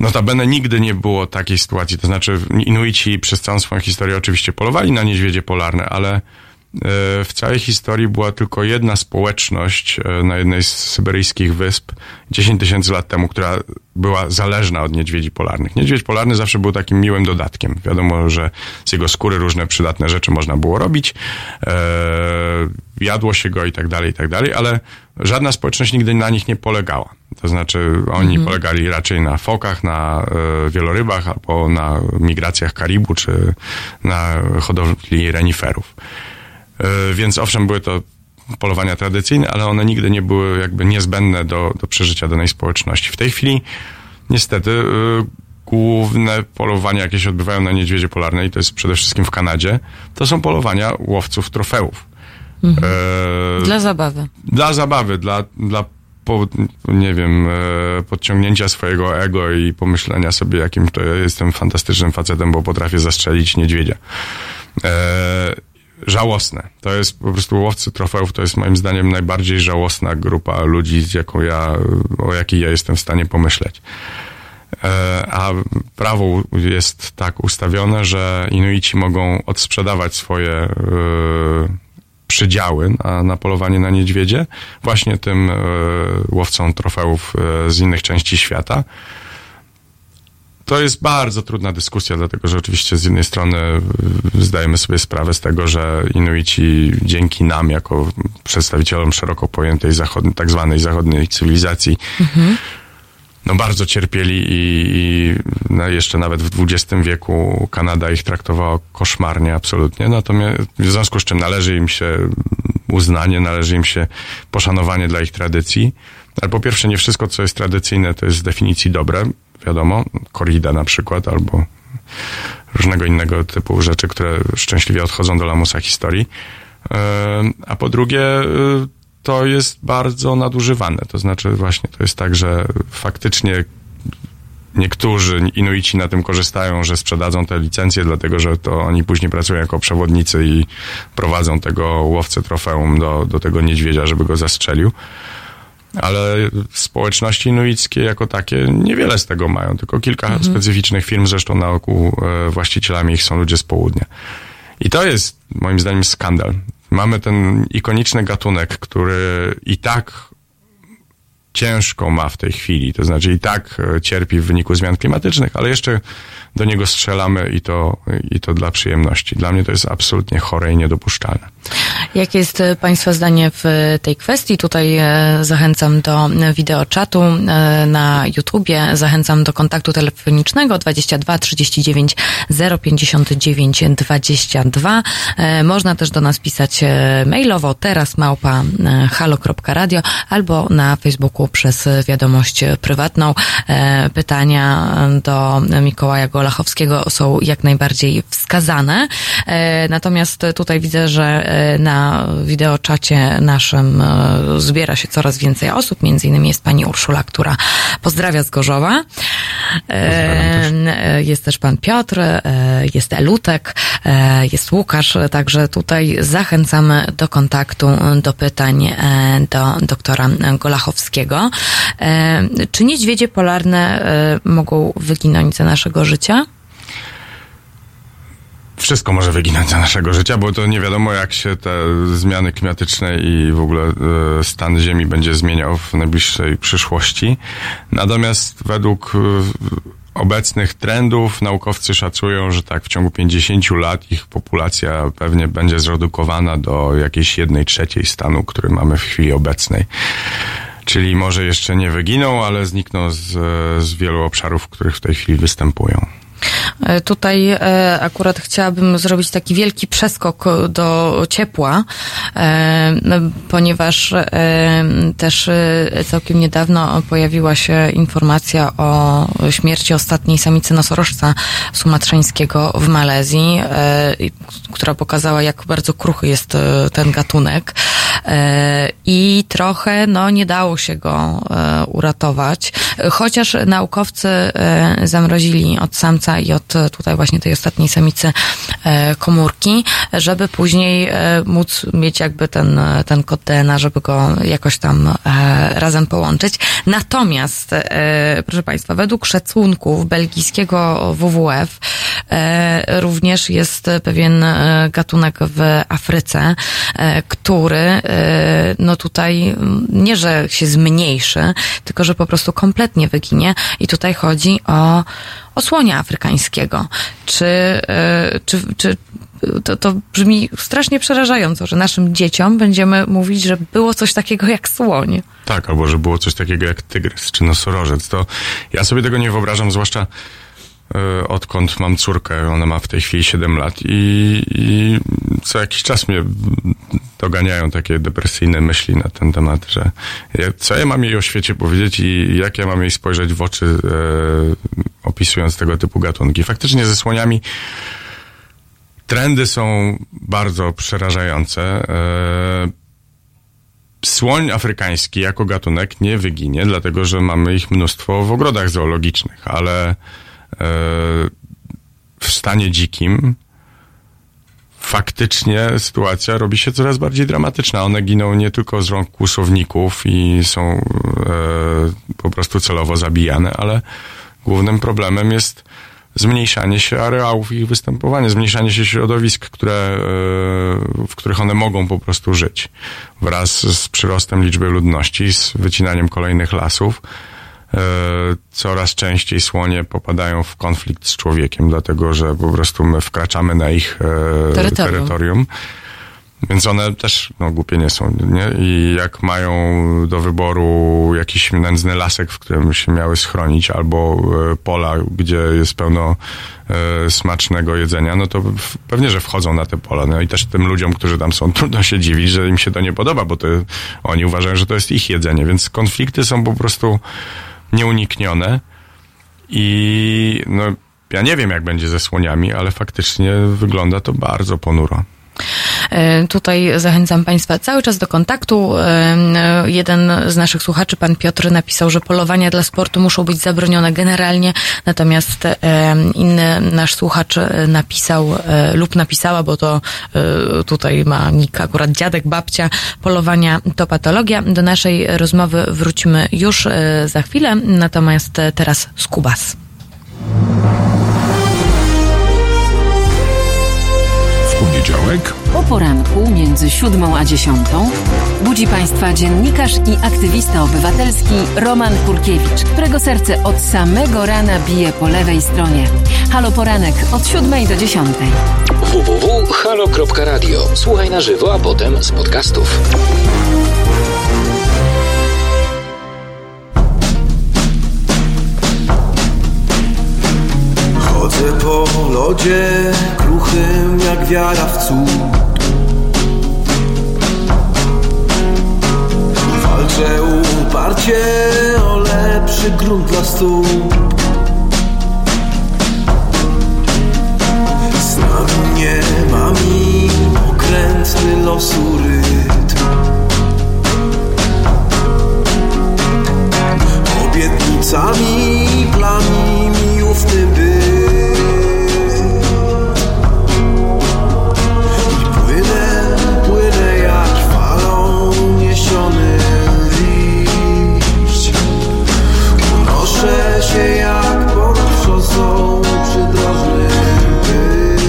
Notabene nigdy nie było takiej sytuacji, to znaczy Inuici przez całą swoją historię oczywiście polowali na niedźwiedzie polarne, ale w całej historii była tylko jedna społeczność e, na jednej z syberyjskich wysp 10 tysięcy lat temu, która była zależna od niedźwiedzi polarnych. Niedźwiedź polarny zawsze był takim miłym dodatkiem. Wiadomo, że z jego skóry różne przydatne rzeczy można było robić, e, jadło się go i tak dalej, i tak dalej, ale żadna społeczność nigdy na nich nie polegała. To znaczy oni mhm. polegali raczej na fokach, na e, wielorybach albo na migracjach Karibu czy na hodowli reniferów. E, więc owszem, były to polowania tradycyjne, ale one nigdy nie były jakby niezbędne do, do przeżycia danej społeczności. W tej chwili niestety e, główne polowania, jakie się odbywają na niedźwiedzie polarnej, to jest przede wszystkim w Kanadzie, to są polowania łowców trofeów. Mhm. E, dla zabawy. Dla zabawy, dla, dla po, nie wiem, e, podciągnięcia swojego ego i pomyślenia sobie, jakim to jestem fantastycznym facetem, bo potrafię zastrzelić niedźwiedzia. E, żałosne. To jest po prostu łowcy trofeów, to jest moim zdaniem najbardziej żałosna grupa ludzi, z jaką ja, o jakiej ja jestem w stanie pomyśleć. E, a prawo jest tak ustawione, że Inuici mogą odsprzedawać swoje e, przydziały na, na polowanie na niedźwiedzie właśnie tym e, łowcom trofeów z innych części świata. To jest bardzo trudna dyskusja, dlatego że oczywiście z jednej strony zdajemy sobie sprawę z tego, że Inuici dzięki nam, jako przedstawicielom szeroko pojętej zachodniej, tak zwanej zachodniej cywilizacji, mhm no bardzo cierpieli i, i no jeszcze nawet w XX wieku Kanada ich traktowała koszmarnie absolutnie. Natomiast w związku z czym należy im się uznanie, należy im się poszanowanie dla ich tradycji. Ale po pierwsze, nie wszystko, co jest tradycyjne, to jest z definicji dobre, wiadomo, korrida na przykład, albo różnego innego typu rzeczy, które szczęśliwie odchodzą do lamusa historii. E, a po drugie, to jest bardzo nadużywane. To znaczy właśnie to jest tak, że faktycznie niektórzy Inuici na tym korzystają, że sprzedadzą te licencje, dlatego że to oni później pracują jako przewodnicy i prowadzą tego łowcę trofeum do, do tego niedźwiedzia, żeby go zastrzelił. Ale społeczności inuickie jako takie niewiele z tego mają, tylko kilka mhm. specyficznych firm, zresztą na oku e, właścicielami ich są ludzie z południa. I to jest moim zdaniem skandal mamy ten ikoniczny gatunek, który i tak ciężko ma w tej chwili, to znaczy i tak e, cierpi w wyniku zmian klimatycznych, ale jeszcze do niego strzelamy i to, i to dla przyjemności. Dla mnie to jest absolutnie chore i niedopuszczalne. Jakie jest e, Państwa zdanie w tej kwestii? Tutaj e, zachęcam do wideoczatu na YouTubie, zachęcam do kontaktu telefonicznego 22 39 059 22. Można też do nas pisać mailowo teraz małpa halo.radio albo na Facebooku przez wiadomość prywatną. E, pytania do Mikołaja Golachowskiego są jak najbardziej wskazane. E, natomiast tutaj widzę, że e, na wideoczacie naszym zbiera się coraz więcej osób. Między innymi jest pani Urszula, która pozdrawia z Gorzowa. Jest też pan Piotr, jest Elutek, jest Łukasz, także tutaj zachęcamy do kontaktu, do pytań do doktora Golachowskiego. E, czy niedźwiedzie polarne e, mogą wyginąć za naszego życia? Wszystko może wyginąć za naszego życia, bo to nie wiadomo, jak się te zmiany klimatyczne i w ogóle e, stan Ziemi będzie zmieniał w najbliższej przyszłości. Natomiast według obecnych trendów naukowcy szacują, że tak w ciągu 50 lat ich populacja pewnie będzie zredukowana do jakiejś jednej trzeciej stanu, który mamy w chwili obecnej. Czyli może jeszcze nie wyginą, ale znikną z, z wielu obszarów, w których w tej chwili występują. E, tutaj e, akurat chciałabym zrobić taki wielki przeskok do ciepła, e, no, ponieważ też całkiem niedawno pojawiła się informacja o śmierci ostatniej samicy nosorożca sumatrzańskiego w Malezji, która pokazała, jak bardzo kruchy jest ten gatunek. I trochę, no, nie dało się go uratować, chociaż naukowcy zamrozili od samca i od tutaj właśnie tej ostatniej samicy e, komórki, żeby później e, móc mieć jakby ten, ten kod DNA, żeby go jakoś tam e, razem połączyć. Natomiast, proszę Państwa, według szacunków belgijskiego WWF również jest pewien gatunek w Afryce, który no tutaj nie, że się zmniejszy, tylko że po prostu kompletnie wyginie i tutaj chodzi o osłonia afrykańskiego. Czy, e, czy, czy to, to brzmi strasznie przerażająco, że naszym dzieciom będziemy mówić, że było coś takiego jak słoń. Tak, albo że było coś takiego jak tygrys czy nosorożec. To ja sobie tego nie wyobrażam, zwłaszcza e, odkąd mam córkę. Ona ma w tej chwili 7 lat i, i co jakiś czas mnie doganiają takie depresyjne myśli na ten temat, że co ja mam jej o świecie powiedzieć i jak ja mam jej spojrzeć w oczy, e, opisując tego typu gatunki. Faktycznie ze słoniami trendy są bardzo przerażające. E, słoń afrykański jako gatunek nie wyginie, dlatego że mamy ich mnóstwo w ogrodach zoologicznych, ale e, w stanie dzikim faktycznie sytuacja robi się coraz bardziej dramatyczna. One giną nie tylko z rąk kłusowników i są e, po prostu celowo zabijane, ale głównym problemem jest zmniejszanie się areałów ich występowania, zmniejszanie się środowisk, które, e, w których one mogą po prostu żyć. Wraz z przyrostem liczby ludności, z wycinaniem kolejnych lasów, coraz częściej słonie popadają w konflikt z człowiekiem, dlatego że po prostu my wkraczamy na ich e, Terytorium. terytorium. Więc one też no, głupie nie są, nie? I jak mają do wyboru jakiś nędzny lasek, w którym się miały schronić, albo e, pola, gdzie jest pełno e, smacznego jedzenia, no to w, pewnie, że wchodzą na te pola. No i też tym ludziom, którzy tam są, <laughs> trudno się dziwić, że im się to nie podoba, bo to, oni uważają, że to jest ich jedzenie. Więc konflikty są po prostu nieuniknione i no, ja nie wiem, jak będzie ze słoniami, ale faktycznie wygląda to bardzo ponuro. E, Tutaj zachęcam Państwa cały czas do kontaktu. E, Jeden z naszych słuchaczy, pan Piotr, napisał, że polowania dla sportu muszą być zabronione generalnie, natomiast e, inny nasz słuchacz napisał lub napisała, bo to tutaj ma nick akurat dziadek, babcia, polowania to patologia. Do naszej rozmowy wrócimy już za chwilę, natomiast teraz Skubas. W poniedziałek O poranku między siódmą a dziesiątą budzi Państwa dziennikarz i aktywista obywatelski Roman Kurkiewicz, którego serce od samego rana bije po lewej stronie. Halo Poranek od siódmej do dziesiątej. www.halo.radio. Słuchaj na żywo, a potem z podcastów. Chodzę po lodzie, kruchym jak wiara w cud. Walczę uparcie o lepszy grunt dla stóp Z nami nie ma mi okrętny losu rytm. Obietnicami, plami mi ufny się jak ponad szosą przydrożnym bytem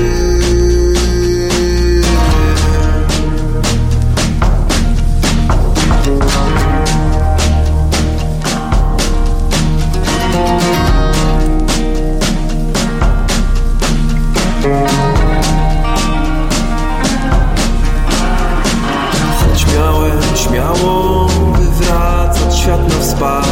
Choć miałem śmiało wywracać świat na wspak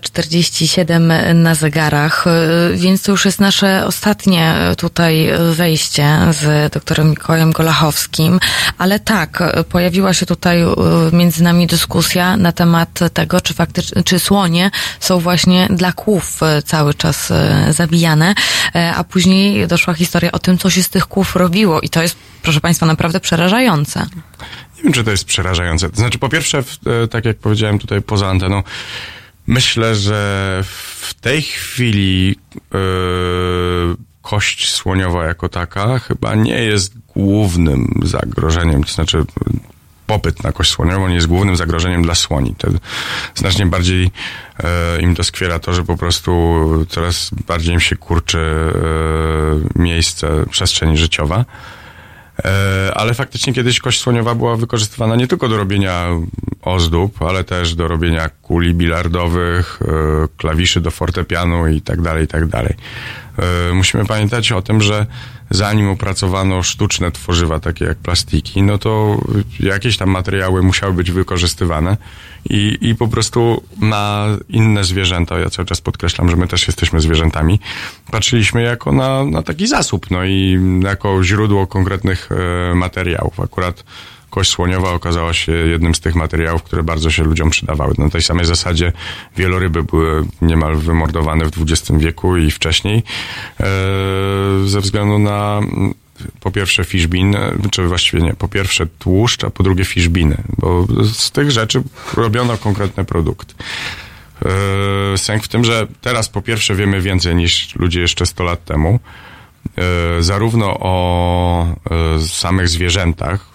11.47 na zegarach, więc to już jest nasze ostatnie tutaj wejście z doktorem Mikołajem Golachowskim, ale tak, pojawiła się tutaj między nami dyskusja na temat tego, czy faktycznie, czy słonie są właśnie dla kłów cały czas zabijane, a później doszła historia o tym, co się z tych kłów robiło i to jest, proszę Państwa, naprawdę przerażające. Nie wiem, czy to jest przerażające. To znaczy, po pierwsze, tak jak powiedziałem tutaj poza anteną, myślę, że w tej chwili yy, kość słoniowa jako taka chyba nie jest głównym zagrożeniem, to znaczy popyt na kość słoniową jest głównym zagrożeniem dla słoni. To znacznie bardziej e, im doskwiera to, że po prostu coraz bardziej im się kurczy e, miejsce, przestrzeń życiowa. E, ale faktycznie kiedyś kość słoniowa była wykorzystywana nie tylko do robienia ozdób, ale też do robienia kuli bilardowych, e, klawiszy do fortepianu i tak dalej, i tak dalej. E, musimy pamiętać o tym, że zanim opracowano sztuczne tworzywa, takie jak plastiki, no to jakieś tam materiały musiały być wykorzystywane i, i po prostu na inne zwierzęta, ja cały czas podkreślam, że my też jesteśmy zwierzętami, patrzyliśmy jako na, na taki zasób, no i jako źródło konkretnych e, materiałów. Akurat kość słoniowa okazała się jednym z tych materiałów, które bardzo się ludziom przydawały. Na tej samej zasadzie wieloryby były niemal wymordowane w XX wieku i wcześniej e, ze względu na po pierwsze fishbin, czy właściwie nie, po pierwsze tłuszcz, a po drugie fishbiny, bo z tych rzeczy robiono konkretne produkty. E, sęk w tym, że teraz po pierwsze wiemy więcej niż ludzie jeszcze 100 lat temu, e, zarówno o samych zwierzętach,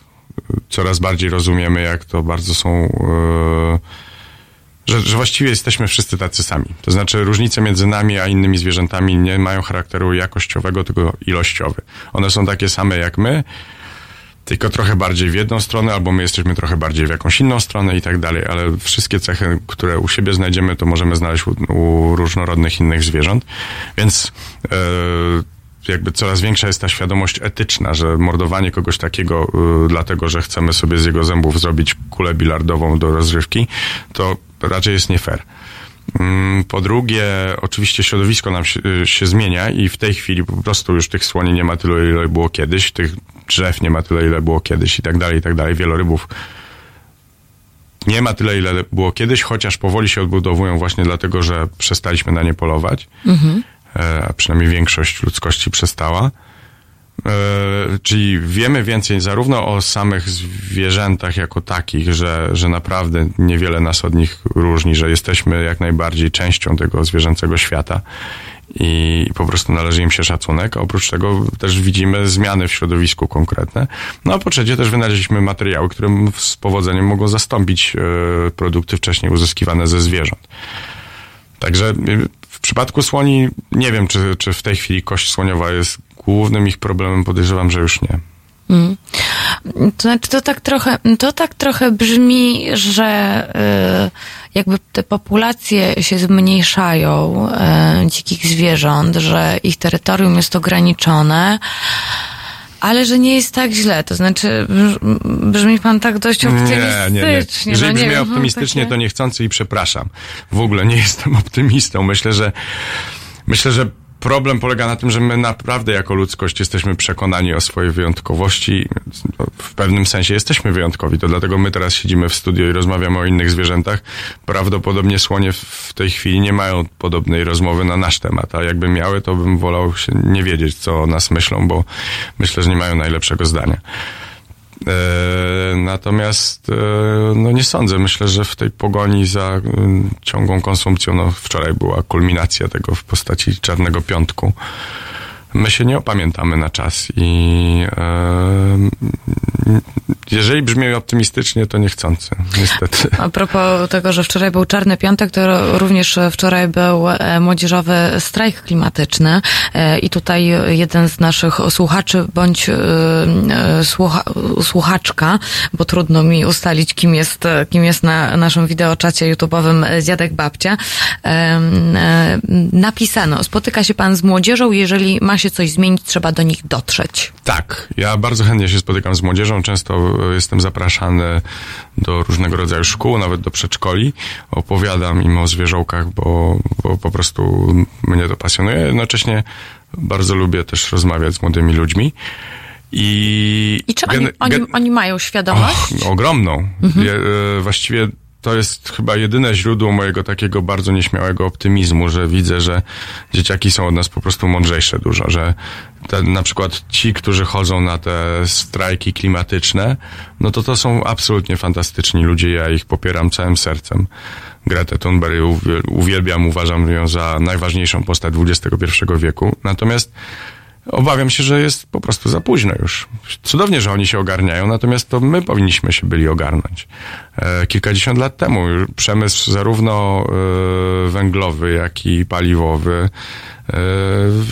coraz bardziej rozumiemy, jak to bardzo są. E, że, że właściwie jesteśmy wszyscy tacy sami. To znaczy, różnice między nami a innymi zwierzętami nie mają charakteru jakościowego, tylko ilościowy. One są takie same jak my, tylko trochę bardziej w jedną stronę, albo my jesteśmy trochę bardziej w jakąś inną stronę i tak dalej, ale wszystkie cechy, które u siebie znajdziemy, to możemy znaleźć u, u różnorodnych innych zwierząt. Więc yy, jakby coraz większa jest ta świadomość etyczna, że mordowanie kogoś takiego y, dlatego, że chcemy sobie z jego zębów zrobić kulę bilardową do rozrywki, to raczej jest nie fair. Mm, po drugie, oczywiście środowisko nam się, y, się, zmienia i w tej chwili po prostu już tych słoni nie ma tyle, ile było kiedyś, tych drzew nie ma tyle, ile było kiedyś i tak dalej, i tak dalej. Wielorybów nie ma tyle, ile było kiedyś, chociaż powoli się odbudowują właśnie dlatego, że przestaliśmy na nie polować. Mhm. E, a przynajmniej większość ludzkości przestała. E, czyli wiemy więcej zarówno o samych zwierzętach jako takich, że, że naprawdę niewiele nas od nich różni, że jesteśmy jak najbardziej częścią tego zwierzęcego świata i po prostu należy im się szacunek. Oprócz tego też widzimy zmiany w środowisku konkretne. No a po trzecie też wynaleźliśmy materiały, które z powodzeniem mogą zastąpić e, produkty wcześniej uzyskiwane ze zwierząt. Także przypadku słoni nie wiem, czy, czy w tej chwili kość słoniowa jest głównym ich problemem. Podejrzewam, że już nie. Mm. To znaczy, to tak trochę, to tak trochę brzmi, że y, jakby te populacje się zmniejszają y, dzikich zwierząt, że ich terytorium jest ograniczone ale że nie jest tak źle. To znaczy, brzmi pan tak dość optymistycznie. Nie, nie, nie. Jeżeli no, brzmi optymistycznie, takie... to niechcący i przepraszam. W ogóle nie jestem optymistą. Myślę, że myślę, że problem polega na tym, że my naprawdę jako ludzkość jesteśmy przekonani o swojej wyjątkowości. W pewnym sensie jesteśmy wyjątkowi. To dlatego my teraz siedzimy w studio i rozmawiamy o innych zwierzętach. Prawdopodobnie słonie w tej chwili nie mają podobnej rozmowy na nasz temat, a jakby miały, to bym wolał się nie wiedzieć, co o nas myślą, bo myślę, że nie mają najlepszego zdania. E, natomiast e, no nie sądzę. Myślę, że w tej pogoni za e, ciągłą konsumpcją, no wczoraj była kulminacja tego w postaci Czarnego Piątku. My się nie opamiętamy na czas i jeżeli brzmi optymistycznie, to niechcący, niestety. A propos tego, że wczoraj był Czarny Piątek, to również wczoraj był e, młodzieżowy strajk klimatyczny e, i tutaj jeden z naszych słuchaczy bądź e, słucha, słuchaczka, bo trudno mi ustalić, kim jest, kim jest na naszym wideoczacie YouTube'owym Dziadek Babcia, napisano, spotyka się pan z młodzieżą, jeżeli ma się coś zmienić, trzeba do nich dotrzeć. Tak, ja bardzo chętnie się spotykam z młodzieżą, często jestem zapraszany do różnego rodzaju szkół, nawet do przedszkoli. Opowiadam im o zwierzołkach, bo, bo po prostu mnie to pasjonuje. Jednocześnie bardzo lubię też rozmawiać z młodymi ludźmi. I, I czy oni, oni, oni mają świadomość? Och, ogromną. Mhm. Je, właściwie to jest chyba jedyne źródło mojego takiego bardzo nieśmiałego optymizmu, że widzę, że dzieciaki są od nas po prostu mądrzejsze dużo, że te, na przykład ci, którzy chodzą na te strajki klimatyczne, no to to są absolutnie fantastyczni ludzie, ja ich popieram całym sercem. Gretę Thunberg uwielbiam, uważam ją za najważniejszą postać XXI wieku. Natomiast Obawiam się, że jest po prostu za późno już. Cudownie, że oni się ogarniają, natomiast to my powinniśmy się byli ogarnąć. E, kilkadziesiąt lat temu przemysł zarówno e, węglowy, jak i paliwowy e,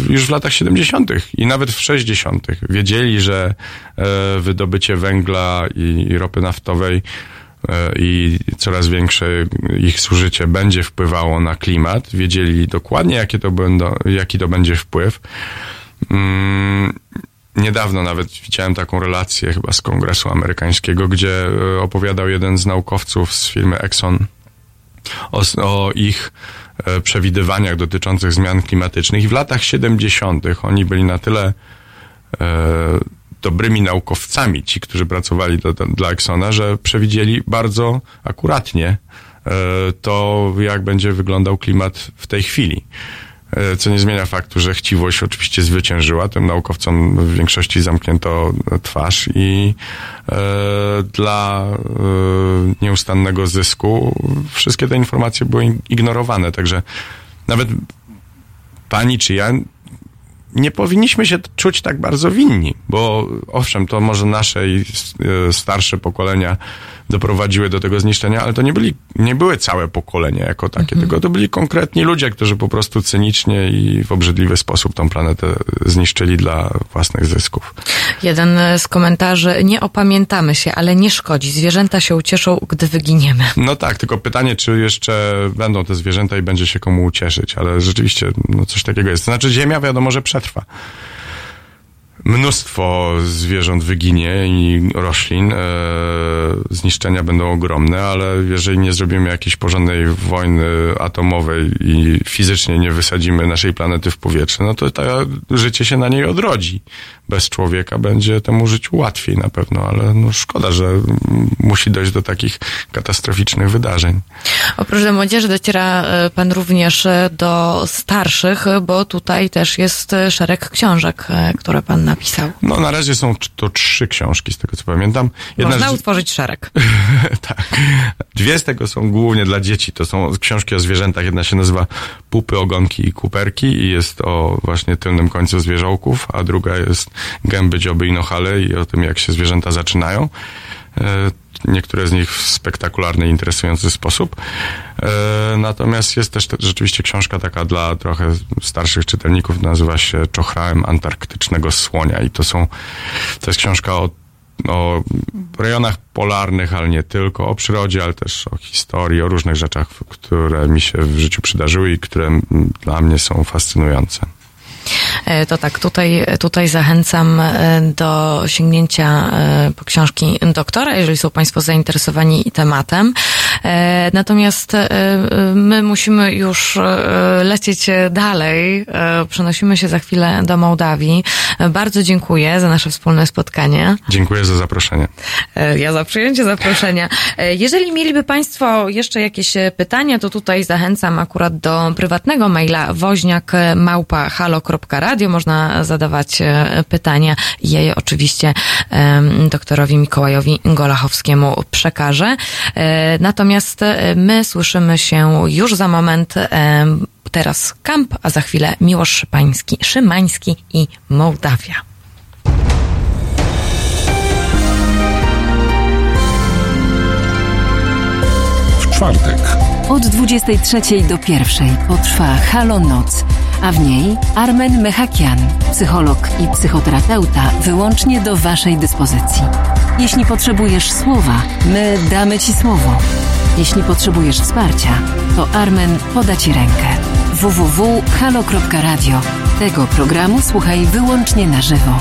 już w latach 70. i nawet w 60. wiedzieli, że wydobycie węgla i, ropy naftowej i coraz większe ich zużycie będzie wpływało na klimat. Wiedzieli dokładnie, jakie to będą, jaki to będzie wpływ. Mm, niedawno nawet widziałem taką relację chyba z Kongresu Amerykańskiego, gdzie e, opowiadał jeden z naukowców z firmy Exxon o, o ich e, przewidywaniach dotyczących zmian klimatycznych. I w latach 70. oni byli na tyle e, dobrymi naukowcami, ci, którzy pracowali do, do, dla Exxona, że przewidzieli bardzo akuratnie e, to, jak będzie wyglądał klimat w tej chwili. E, co nie zmienia faktu, że chciwość oczywiście zwyciężyła. Tym naukowcom w większości zamknięto twarz i e, dla e, nieustannego zysku wszystkie te informacje były ignorowane. Także nawet pani czy ja nie powinniśmy się czuć tak bardzo winni, bo owszem, to może nasze i e, starsze pokolenia doprowadziły do tego zniszczenia, ale to nie, byli, nie były całe pokolenia jako takie, mhm. tylko to byli konkretni ludzie, którzy po prostu cynicznie i w obrzydliwy sposób tą planetę zniszczyli dla własnych zysków. Jeden z komentarzy, nie opamiętamy się, ale nie szkodzi. Zwierzęta się ucieszą, gdy wyginiemy. No tak, tylko pytanie, czy jeszcze będą te zwierzęta i będzie się komu ucieszyć, ale rzeczywiście no coś takiego jest. znaczy Ziemia wiadomo, że przetrwa mnóstwo zwierząt wyginie i roślin. E, zniszczenia będą ogromne, ale jeżeli nie zrobimy jakiejś porządnej wojny atomowej i fizycznie nie wysadzimy naszej planety w powietrze, no to to życie się na niej odrodzi. Bez człowieka będzie temu żyć łatwiej na pewno, ale no szkoda, że musi dojść do takich katastroficznych wydarzeń. Oprócz młodzieży dociera e, pan również e, do starszych, bo tutaj też jest szereg książek, które pan napisał. No na razie są to trzy książki, z tego co pamiętam. Jedna Można utworzyć szereg. <laughs> tak. Dwie z tego są głównie dla dzieci. To są książki o zwierzętach. Jedna się nazywa Pupy, Ogonki i Kuperki i jest o właśnie tylnym końcu zwierzołków, a druga jest Gęby, Dzioby i Nohale i o tym, jak się zwierzęta zaczynają niektóre z nich w spektakularny, interesujący sposób. E, natomiast jest też rzeczywiście książka taka dla trochę starszych czytelników, nazywa się Czochrałem Antarktycznego Słonia i to są, to jest książka o o rejonach polarnych, ale nie tylko, o przyrodzie, ale też o historii, o różnych rzeczach, które mi się w życiu przydarzyły i które dla mnie są fascynujące. E, to tak, tutaj, tutaj zachęcam e, do sięgnięcia e, po książki doktora, jeżeli są Państwo zainteresowani tematem. Natomiast my musimy już lecieć dalej. Przenosimy się za chwilę do Mołdawii. Bardzo dziękuję za nasze wspólne spotkanie. Dziękuję za zaproszenie. Ja za przyjęcie zaproszenia. Jeżeli mieliby Państwo jeszcze jakieś pytania, to tutaj zachęcam akurat do prywatnego maila woźniak małpa radio. Można zadawać e, pytania i ja je oczywiście doktorowi Mikołajowi Golachowskiemu przekażę. E, Natomiast e, my słyszymy się już za moment. E, teraz Kamp, a za chwilę Miłosz Szypański, Szymański i Mołdawia. W czwartek. Od 23 do 1 potrwa Halo Noc, a w niej Armen Mechakian, psycholog i psychoterapeuta wyłącznie do Waszej dyspozycji. Jeśli potrzebujesz słowa, my damy Ci słowo. Jeśli potrzebujesz wsparcia, to Armen poda Ci rękę. www.halo.radio. Tego programu słuchaj wyłącznie na żywo.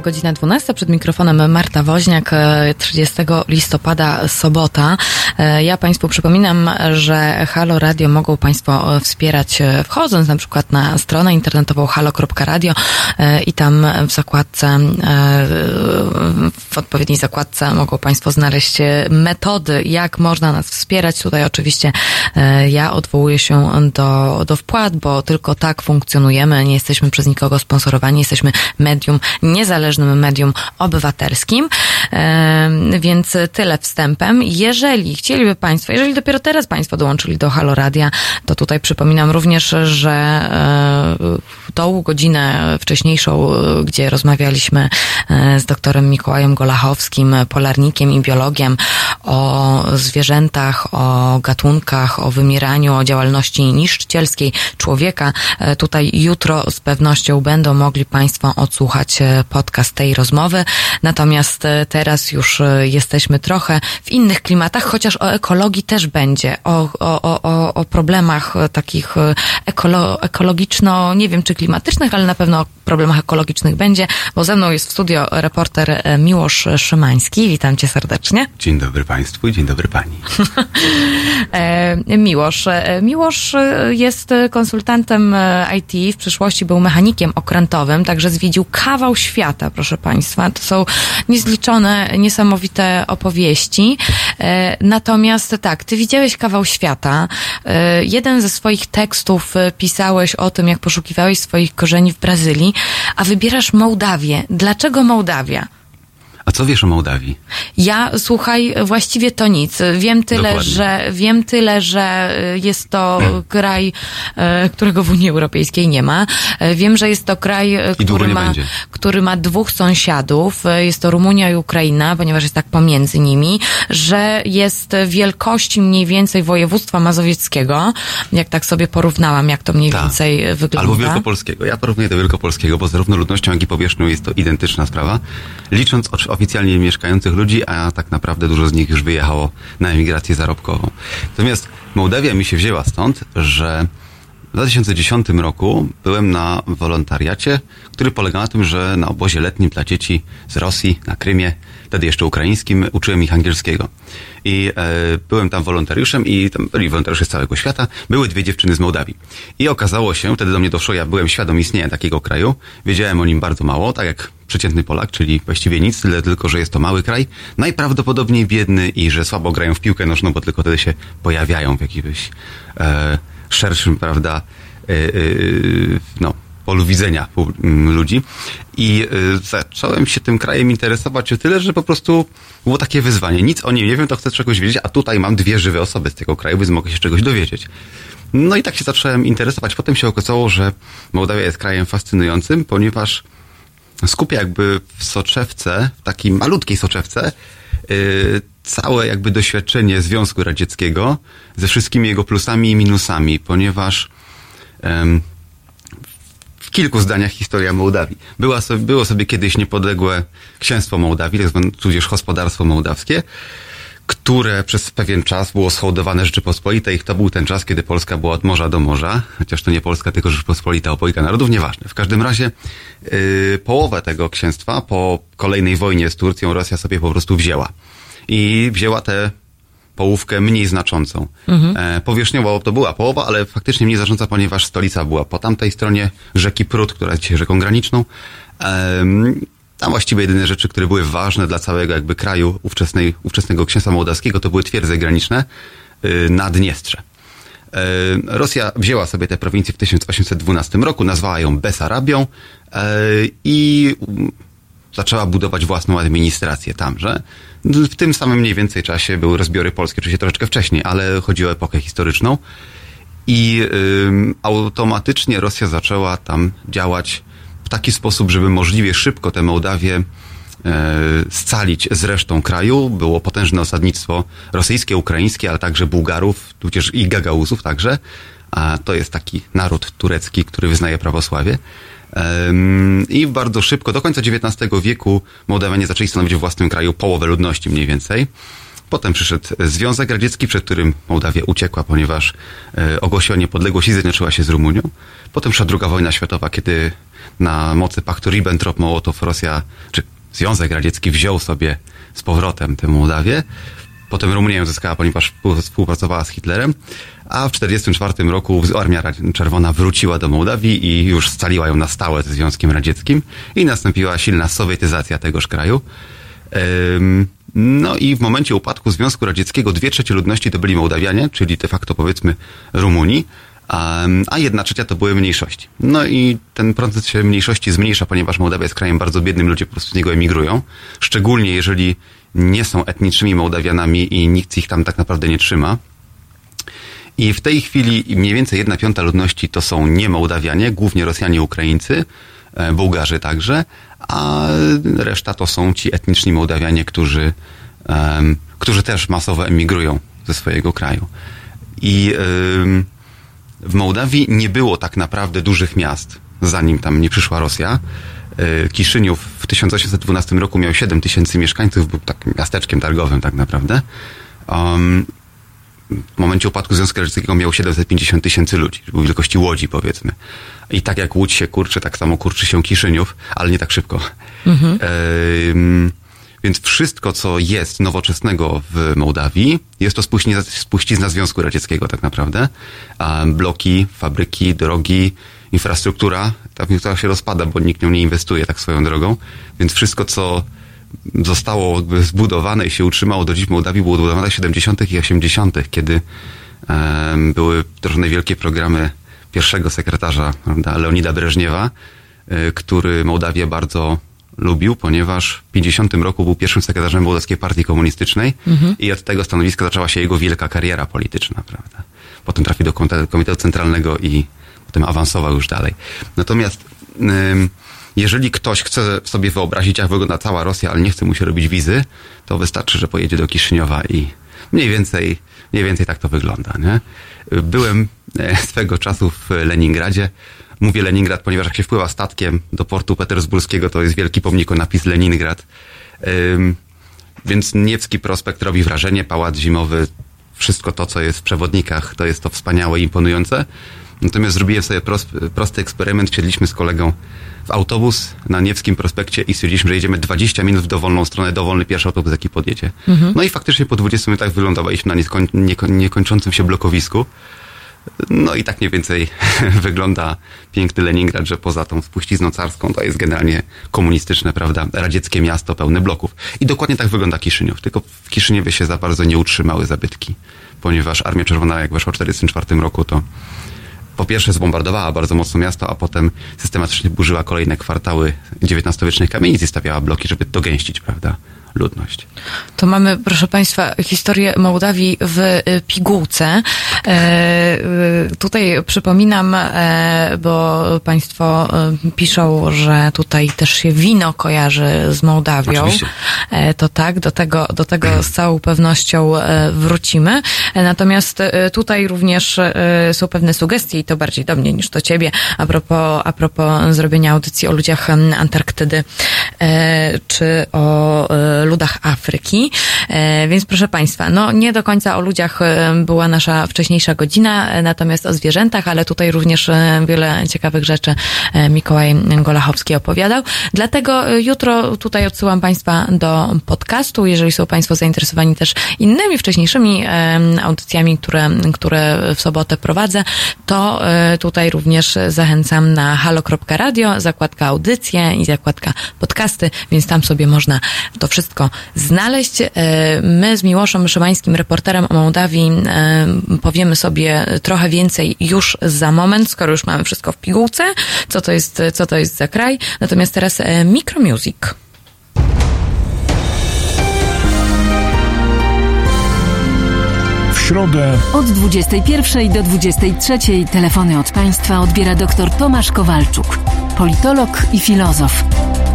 Godzina 12, przed mikrofonem Marta Woźniak, e, 30 listopada, sobota. E, Ja Państwu przypominam, że Halo Radio mogą Państwo e, wspierać e, wchodząc na przykład na stronę internetową halo.radio e, i tam w zakładce, e, w odpowiedniej zakładce mogą Państwo znaleźć e, metody, jak można nas wspierać. Tutaj oczywiście e, ja odwołuję się do, do wpłat, bo tylko tak funkcjonujemy. Nie jesteśmy przez nikogo sponsorowani, jesteśmy medium, niezależnym medium obywatelskim. Więc tyle wstępem. Jeżeli chcieliby Państwo, jeżeli dopiero teraz Państwo dołączyli do Halo Radia, to tutaj przypominam również, że e, tą godzinę wcześniejszą, e, gdzie rozmawialiśmy e, z doktorem Mikołajem Golachowskim, polarnikiem i biologiem o zwierzętach, o gatunkach, o wymieraniu, o działalności niszczycielskiej człowieka. Tutaj jutro z pewnością będą mogli Państwo odsłuchać podcast tej rozmowy. Natomiast e, teraz już e, jesteśmy trochę w innych klimatach, chociaż o ekologii też będzie, o, o, o- o, problemach e, takich ekolo, ekologiczno, nie wiem czy klimatycznych, ale na pewno o problemach ekologicznych będzie, bo ze mną jest w studio reporter Miłosz Szymański. Witam Cię serdecznie. Dzień dobry Państwu i dzień dobry Pani. <laughs> Miłosz. Miłosz jest konsultantem IT, w przyszłości był mechanikiem okrętowym, także zwiedził kawał świata, proszę Państwa. To są niezliczone, niesamowite opowieści. E, Natomiast tak, Ty widziałeś kawał świata. E, Jeden ze swoich tekstów e, pisałeś o tym, jak poszukiwałeś swoich korzeni w Brazylii, a wybierasz Mołdawię. Dlaczego Mołdawia? A co wiesz o Mołdawii? Ja, słuchaj, właściwie to nic. Wiem tyle, Dokładnie. że wiem tyle, że y, jest to <clears throat> kraj, y, którego w Unii Europejskiej nie ma. Y, Wiem, że jest to kraj, który ma, będzie. który ma dwóch sąsiadów. Jest to Rumunia i Ukraina, ponieważ jest tak pomiędzy nimi, że jest wielkości mniej więcej województwa mazowieckiego. Jak tak sobie porównałam, jak to mniej Tak. więcej wygląda. Albo Wielkopolskiego. Ja porównuję do Wielkopolskiego, bo zarówno ludnością, jak i powierzchnią jest to identyczna sprawa. Licząc o- oficjalnie mieszkających ludzi, a tak naprawdę dużo z nich już wyjechało na emigrację zarobkową. Natomiast Mołdawia mi się wzięła stąd, że w 2010 roku byłem na wolontariacie, który polegał na tym, że na obozie letnim dla dzieci z Rosji, na Krymie, wtedy jeszcze ukraińskim, uczyłem ich angielskiego. I e, byłem tam wolontariuszem i tam byli wolontariusze z całego świata. Były dwie dziewczyny z Mołdawii. I okazało się, wtedy do mnie doszło, ja byłem świadom istnienia takiego kraju. Wiedziałem o nim bardzo mało, tak jak przeciętny Polak, czyli właściwie nic, tyle tylko, że jest to mały kraj, najprawdopodobniej biedny i że słabo grają w piłkę nożną, bo tylko wtedy się pojawiają w jakimś e, szerszym, prawda, e, e, no, polu widzenia pu- m, ludzi. I y, zacząłem się tym krajem interesować o tyle, że po prostu było takie wyzwanie. Nic o nim nie wiem, to chcę czegoś wiedzieć, a tutaj mam dwie żywe osoby z tego kraju, więc mogę się czegoś dowiedzieć. No i tak się zacząłem interesować. Potem się okazało, że Mołdawia jest krajem fascynującym, ponieważ skupia jakby w soczewce, w takiej malutkiej soczewce, całe jakby doświadczenie Związku Radzieckiego ze wszystkimi jego plusami i minusami, ponieważ em, w kilku zdaniach historia Mołdawii. Była sobie, było sobie kiedyś niepodległe księstwo Mołdawii, tak tudzież gospodarstwo mołdawskie, które przez pewien czas było schołdowane Rzeczypospolitej. To był ten czas, kiedy Polska była od morza do morza, chociaż to nie Polska, tylko Rzeczypospolita, opojka narodów, nieważne. W każdym razie yy, połowę tego księstwa po kolejnej wojnie z Turcją Rosja sobie po prostu wzięła. I wzięła tę połówkę mniej znaczącą. E, powierzchniowo to była połowa, ale faktycznie mniej znacząca, ponieważ stolica była po tamtej stronie rzeki Prut, która jest dzisiaj rzeką graniczną. Em, tam właściwie jedyne rzeczy, które były ważne dla całego jakby kraju ówczesnej, ówczesnego księstwa mołdawskiego, to były twierdze graniczne y, na Dniestrze. E, Rosja wzięła sobie tę prowincję w 1812 roku, nazwała ją Besarabią e, i zaczęła budować własną administrację tamże. W tym samym mniej więcej czasie były rozbiory polskie, oczywiście troszeczkę wcześniej, ale chodzi o epokę historyczną. I ym, automatycznie Rosja zaczęła tam działać w taki sposób, żeby możliwie szybko tę Mołdawię e, scalić z resztą kraju. Było potężne osadnictwo rosyjskie, ukraińskie, ale także Bułgarów, tudzież i Gagauzów także. A to jest taki naród turecki, który wyznaje prawosławie. I bardzo szybko, do końca XIX wieku Mołdawianie zaczęli stanowić w własnym kraju połowę ludności mniej więcej. Potem przyszedł Związek Radziecki, przed którym Mołdawia uciekła, ponieważ e, ogłosiła niepodległość i zjednoczyła się z Rumunią. Potem przyszła druga wojna światowa, kiedy na mocy paktu Ribbentrop-Mołotow Rosja, czy Związek Radziecki wziął sobie z powrotem tę Mołdawię. Potem Rumunia ją zyskała, ponieważ współ- współpracowała z Hitlerem, a w 1944 roku Armia Czerwona wróciła do Mołdawii i już scaliła ją na stałe ze Związkiem Radzieckim i nastąpiła silna sowietyzacja tegoż kraju. No i w momencie upadku Związku Radzieckiego dwie trzecie ludności to byli Mołdawianie, czyli de facto powiedzmy Rumuni, a, a jedna trzecia to były mniejszości. No i ten procent się mniejszości zmniejsza, ponieważ Mołdawia jest krajem bardzo biednym, ludzie po prostu z niego emigrują. Szczególnie jeżeli nie są etnicznymi Mołdawianami i nikt ich tam tak naprawdę nie trzyma. I w tej chwili mniej więcej jedna piąta ludności to są nie Mołdawianie, głównie Rosjanie, Ukraińcy, e, Bułgarzy także, a reszta to są ci etniczni Mołdawianie, którzy, em, którzy też masowo emigrują ze swojego kraju. I em, w Mołdawii nie było tak naprawdę dużych miast, zanim tam nie przyszła Rosja. Kiszyniów w 1812 roku miał 7 tysięcy mieszkańców, był takim miasteczkiem targowym tak naprawdę. Um, w momencie upadku Związku Radzieckiego miał 750 tysięcy ludzi, był wielkości Łodzi powiedzmy. I tak jak Łódź się kurczy, tak samo kurczy się Kiszyniów, ale nie tak szybko. Ym, więc wszystko, co jest nowoczesnego w Mołdawii, jest to spuścizna, spuścizna Związku Radzieckiego tak naprawdę. Bloki, fabryki, drogi, infrastruktura, ta infrastruktura się rozpada, bo nikt nią nie inwestuje tak swoją drogą. Więc wszystko, co zostało jakby zbudowane i się utrzymało do dziś w Mołdawii, było w latach 70. i 80., kiedy em, były trochę wielkie programy pierwszego sekretarza, prawda, Leonida Breżniewa, y, który Mołdawię bardzo lubił, ponieważ w 50 roku był pierwszym sekretarzem Mołdawskiej Partii Komunistycznej i od tego stanowiska zaczęła się jego wielka kariera polityczna, prawda. Potem trafił do komite- Komitetu Centralnego i potem awansował już dalej. Natomiast jeżeli ktoś chce sobie wyobrazić, jak wygląda cała Rosja, ale nie chce mu się robić wizy, to wystarczy, że pojedzie do Kiszyniowa i mniej więcej, mniej więcej tak to wygląda. Nie? Byłem e, swego czasu w Leningradzie. Mówię Leningrad, ponieważ jak się wpływa statkiem do portu petersburskiego, to jest wielki pomnikonapis Leningrad. Ym, więc Niewski Prospekt robi wrażenie, pałac zimowy, wszystko to, co jest w przewodnikach, to jest to wspaniałe imponujące. Natomiast zrobiłem sobie pros- prosty eksperyment, wsiedliśmy z kolegą w autobus na Niewskim Prospekcie i stwierdziliśmy, że jedziemy 20 minut w dowolną stronę, dowolny pierwszy autobus, jaki podjedzie. No i faktycznie po 20 minutach wylądowaliśmy na nieskoń- nieko- niekończącym się blokowisku. No i tak mniej więcej <laughs> wygląda piękny Leningrad, że poza tą spuścizną carską to jest generalnie komunistyczne, prawda, radzieckie miasto pełne bloków. I dokładnie tak wygląda Kiszyniów, tylko w Kiszyniewie się za bardzo nie utrzymały zabytki, ponieważ Armia Czerwona jak weszła w 1944 roku, to po pierwsze zbombardowała bardzo mocno miasto, a potem systematycznie burzyła kolejne kwartały XIX-wiecznych kamienic i stawiała bloki, żeby dogęścić, prawda, ludność. To mamy, proszę Państwa, historię Mołdawii w y, pigułce. E, y, tutaj przypominam, e, bo Państwo e, piszą, że tutaj też się wino kojarzy z Mołdawią. Oczywiście. E, to tak, do tego, do tego z całą pewnością e, wrócimy. E, Natomiast e, tutaj również są pewne sugestie i to bardziej do mnie niż do ciebie a propos, a propos zrobienia audycji o ludziach Antarktydy czy o ludach Afryki. E, Więc proszę Państwa, no nie do końca o ludziach e, była nasza wcześniejsza godzina, e, natomiast o zwierzętach, ale tutaj również wiele ciekawych rzeczy Mikołaj Golachowski opowiadał. Dlatego jutro tutaj odsyłam Państwa do podcastu, jeżeli są Państwo zainteresowani też innymi wcześniejszymi audycjami, które, które w sobotę prowadzę, to tutaj również zachęcam na halo.radio, zakładka audycje i zakładka podcasty, więc tam sobie można to wszystko znaleźć. E, My z Miłoszem Szymańskim, reporterem o Mołdawii, e, powiemy sobie trochę więcej już za moment, skoro już mamy wszystko w pigułce, co to jest, co to jest za kraj. Natomiast teraz e, Micromusic. W środę Od 21 do 23 telefony od Państwa odbiera dr Tomasz Kowalczuk, politolog i filozof.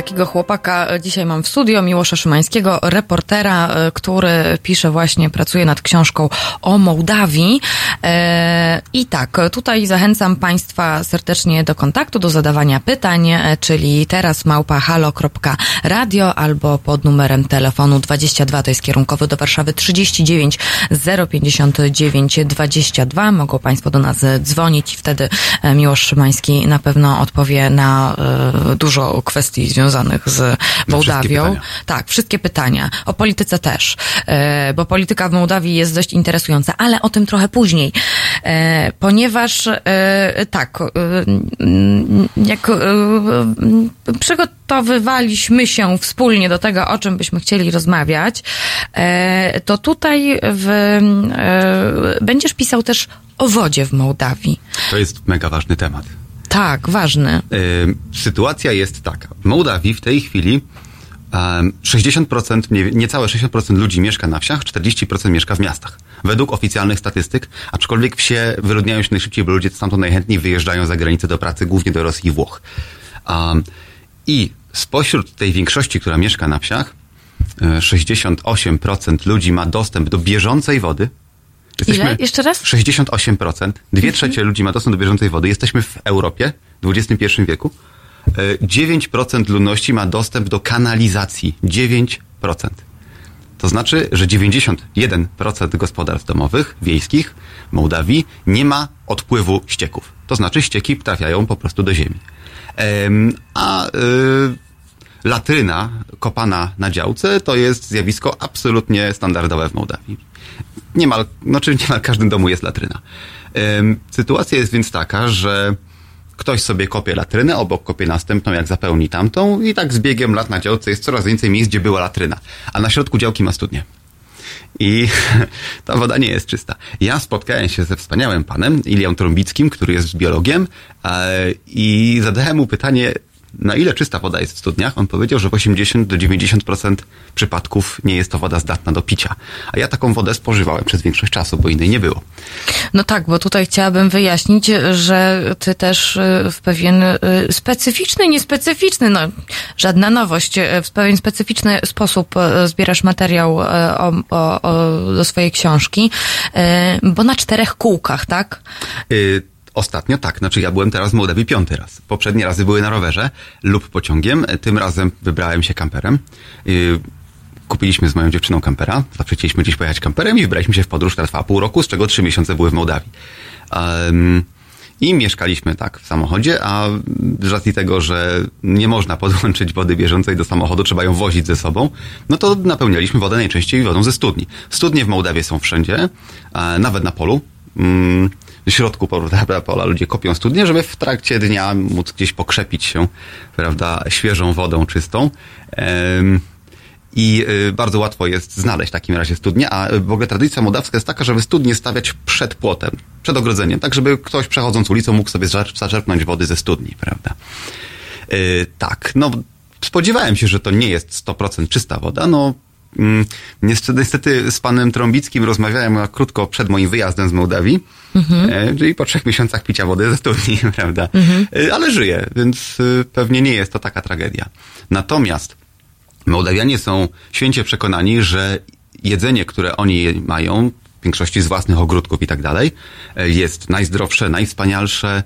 Takiego chłopaka dzisiaj mam w studio, Miłosza Szymańskiego, reportera, e, który pisze właśnie, pracuje nad książką o Mołdawii. E, I tak, tutaj zachęcam Państwa serdecznie do kontaktu, do zadawania pytań, e, czyli teraz małpa halo.radio albo pod numerem telefonu 22, to jest kierunkowy do Warszawy 39 059 22. Mogą Państwo do nas dzwonić i wtedy Miłosz Szymański na pewno odpowie na dużo kwestii związanych z Mołdawią. pytania. Tak, wszystkie pytania. O polityce też, e, bo polityka w Mołdawii jest dość interesująca, ale o tym trochę później. E, ponieważ e, tak, jak przygotowywaliśmy się wspólnie do tego, o czym byśmy chcieli rozmawiać, to tutaj w, będziesz pisał też o wodzie w Mołdawii. To jest mega ważny temat. Tak, ważny. Ym, Sytuacja jest taka. W Mołdawii w tej chwili em, 60%, mniej- niecałe 60% ludzi mieszka na wsiach, 40% mieszka w miastach. Według oficjalnych statystyk, aczkolwiek wsie wyludniają się najszybciej, bo ludzie stamtąd najchętniej wyjeżdżają za granicę do pracy, głównie do Rosji i Włoch. I spośród tej większości, która mieszka na wsiach, e, 68% ludzi ma dostęp do bieżącej wody. Ile? Jeszcze raz? 68%. Dwie trzecie ludzi ma dostęp do bieżącej wody. Jesteśmy w Europie w XXI wieku. E, 9% ludności ma dostęp do kanalizacji. 9%. To znaczy, że 91% gospodarstw domowych, wiejskich Mołdawii nie ma odpływu ścieków. To znaczy, ścieki trafiają po prostu do ziemi. Em, A y, latryna kopana na działce to jest zjawisko absolutnie standardowe w Mołdawii. Niemal, znaczy niemal w każdym domu jest latryna. Sytuacja jest więc taka, że ktoś sobie kopie latrynę, obok kopie następną, jak zapełni tamtą i tak z biegiem lat na działce jest coraz więcej miejsc, gdzie była latryna. A na środku działki ma studnię. I <laughs> ta woda nie jest czysta. Ja spotkałem się ze wspaniałym panem, Ilią Trąbickim, który jest biologiem i zadałem mu pytanie, na ile czysta woda jest w studniach? On powiedział, że w 80 do 90% przypadków nie jest to woda zdatna do picia. A ja taką wodę spożywałem przez większość czasu, bo innej nie było. No tak, bo tutaj chciałabym wyjaśnić, że ty też y, w pewien y, specyficzny, niespecyficzny, no żadna nowość, y, w pewien specyficzny sposób zbierasz materiał o, o, o, do swojej książki, bo na czterech kółkach, tak? Y, Ostatnio tak, znaczy ja byłem teraz w Mołdawii piąty raz. Poprzednie razy były na rowerze lub pociągiem, tym razem wybrałem się kamperem. Kupiliśmy z moją dziewczyną kampera, zawsze chcieliśmy gdzieś pojechać kamperem i wybraliśmy się w podróż, która trwała pół roku, z czego trzy miesiące były w Mołdawii. Um, I mieszkaliśmy tak w samochodzie, a z racji tego, że nie można <laughs> podłączyć wody bieżącej do samochodu, trzeba ją wozić ze sobą, no to napełnialiśmy wodę najczęściej wodą ze studni. Studnie w Mołdawie są wszędzie, e, nawet na polu. Środku prawda, pola ludzie kopią studnie, żeby w trakcie dnia móc gdzieś pokrzepić się, prawda, świeżą wodą czystą. I y, bardzo łatwo jest znaleźć w takim razie studnie, a w ogóle tradycja mołdawska jest taka, żeby studnie stawiać przed płotem, przed ogrodzeniem, tak żeby ktoś przechodząc ulicą mógł sobie zaczerp- zaczerpnąć wody ze studni, prawda. Y, tak, no spodziewałem się, że to nie jest 100% czysta woda, no niestety, niestety z panem Trąbickim rozmawiałem krótko przed moim wyjazdem z Mołdawii, e, czyli po trzech miesiącach picia wody ze studni, <laughs> prawda. E, Ale żyję, więc e, pewnie nie jest to taka tragedia. Natomiast Mołdawianie są święcie przekonani, że jedzenie, które oni mają, w większości z własnych ogródków i tak dalej, jest najzdrowsze, najwspanialsze.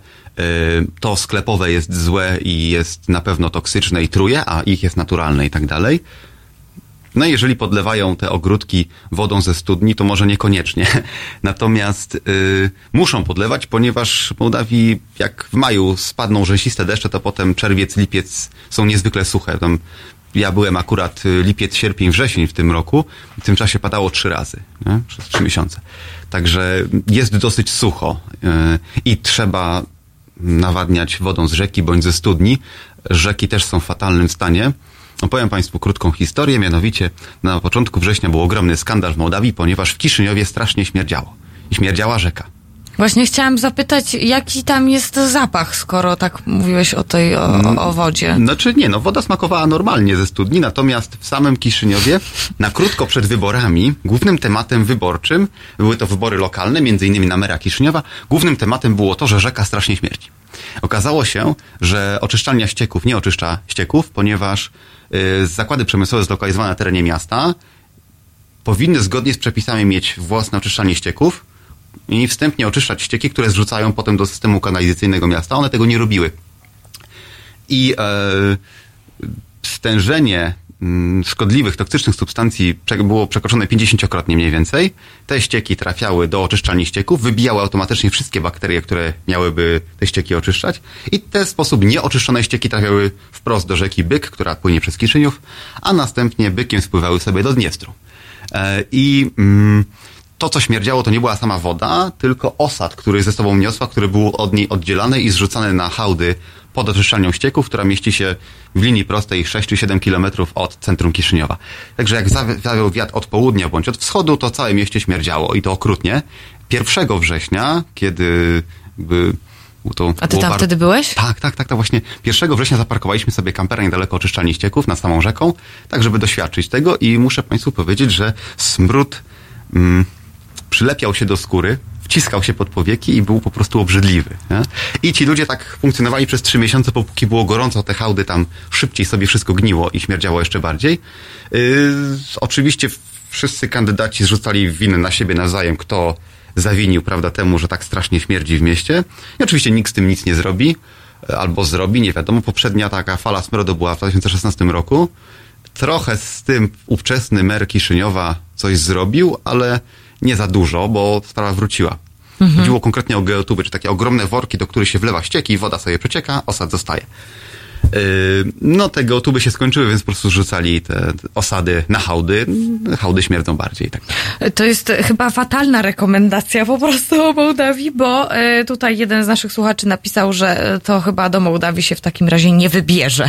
To sklepowe jest złe i jest na pewno toksyczne i truje, a ich jest naturalne i tak dalej. No jeżeli podlewają te ogródki wodą ze studni, to może niekoniecznie. <laughs> Natomiast y, muszą podlewać, ponieważ w Mołdawii jak w maju spadną rzęsiste deszcze, to potem czerwiec, lipiec są niezwykle suche. Tam ja byłem akurat y, lipiec, sierpień, wrzesień w tym roku. W tym czasie padało trzy razy, nie? przez trzy miesiące. Także jest dosyć sucho y, i trzeba nawadniać wodą z rzeki bądź ze studni. Rzeki też są w fatalnym stanie. Opowiem Państwu krótką historię, mianowicie na początku września był ogromny skandal w Mołdawii, ponieważ w Kiszyniowie strasznie śmierdziało. I śmierdziała rzeka. Właśnie chciałam zapytać, jaki tam jest zapach, skoro tak mówiłeś o tej, o, o, wodzie. Znaczy nie, no woda smakowała normalnie ze studni, natomiast w samym Kiszyniowie na krótko przed wyborami głównym tematem wyborczym, były to wybory lokalne, między innymi na mera Kiszyniowa, głównym tematem było to, że rzeka strasznie śmierdzi. Okazało się, że oczyszczalnia ścieków nie oczyszcza ścieków, ponieważ zakłady przemysłowe zlokalizowane na terenie miasta powinny zgodnie z przepisami mieć własne oczyszczalnie ścieków i wstępnie oczyszczać ścieki, które zrzucają potem do systemu kanalizacyjnego miasta. One tego nie robiły. I e, stężenie szkodliwych, toksycznych substancji było przekroczone 50-krotnie mniej więcej. Te ścieki trafiały do oczyszczalni ścieków, wybijały automatycznie wszystkie bakterie, które miałyby te ścieki oczyszczać i w ten sposób nieoczyszczone ścieki trafiały wprost do rzeki Byk, która płynie przez Kiszyniów, a następnie Bykiem spływały sobie do Dniestru. E, I mm, to, co śmierdziało, to nie była sama woda, tylko osad, który ze sobą niosła, który był od niej oddzielany i zrzucany na hałdy pod oczyszczalnią ścieków, która mieści się w linii prostej 6 czy 7 kilometrów od centrum Kiszyniowa. Także jak zawi- zawiał wiatr od południa bądź od wschodu, to całe mieście śmierdziało i to okrutnie. 1 września, kiedy jakby to A ty tam bar- wtedy byłeś? tak, tak, tak, to właśnie 1 września zaparkowaliśmy sobie kampera niedaleko oczyszczalni ścieków nad samą rzeką, tak żeby doświadczyć tego i muszę Państwu powiedzieć, że smród mm, przylepiał się do skóry, wciskał się pod powieki i był po prostu obrzydliwy. Nie? I ci ludzie tak funkcjonowali przez trzy miesiące, póki było gorąco, te hałdy tam szybciej sobie wszystko gniło i śmierdziało jeszcze bardziej. Yy, oczywiście wszyscy kandydaci zrzucali winę na siebie nawzajem, kto zawinił, prawda, temu, że tak strasznie śmierdzi w mieście. I oczywiście nikt z tym nic nie zrobi, e, albo zrobi, nie wiadomo. Poprzednia taka fala smrodu była w 2016 roku. Trochę z tym ówczesny mer Kiszyniowa coś zrobił, ale nie za dużo, bo sprawa wróciła. Chodziło konkretnie o geotuby, czy takie ogromne worki, do których się wlewa ścieki, woda sobie przecieka, osad zostaje. Yy, No tego tuby się skończyły, więc po prostu rzucali te te osady na hałdy. Hałdy śmierdzą bardziej. Tak. To jest chyba fatalna rekomendacja po prostu o Mołdawii, bo e, tutaj jeden z naszych słuchaczy napisał, że e, to chyba do Mołdawii się w takim razie nie wybierze.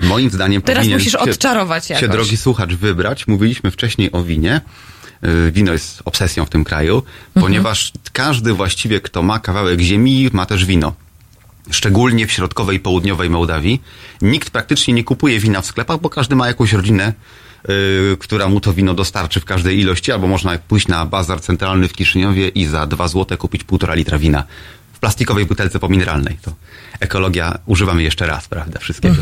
Moim zdaniem Teraz musisz się, odczarować się jakoś. drogi słuchacz wybrać. Mówiliśmy wcześniej o winie. Yy, Wino jest obsesją w tym kraju, ponieważ każdy właściwie, kto ma kawałek ziemi, ma też wino. Szczególnie w środkowej i południowej Mołdawii. Nikt praktycznie nie kupuje wina w sklepach, bo każdy ma jakąś rodzinę, yy, która mu to wino dostarczy w każdej ilości, albo można pójść na bazar centralny w Kiszyniowie i za dwa złote kupić półtora litra wina plastikowej butelce pomineralnej. To ekologia używamy jeszcze raz, prawda, wszystkiego.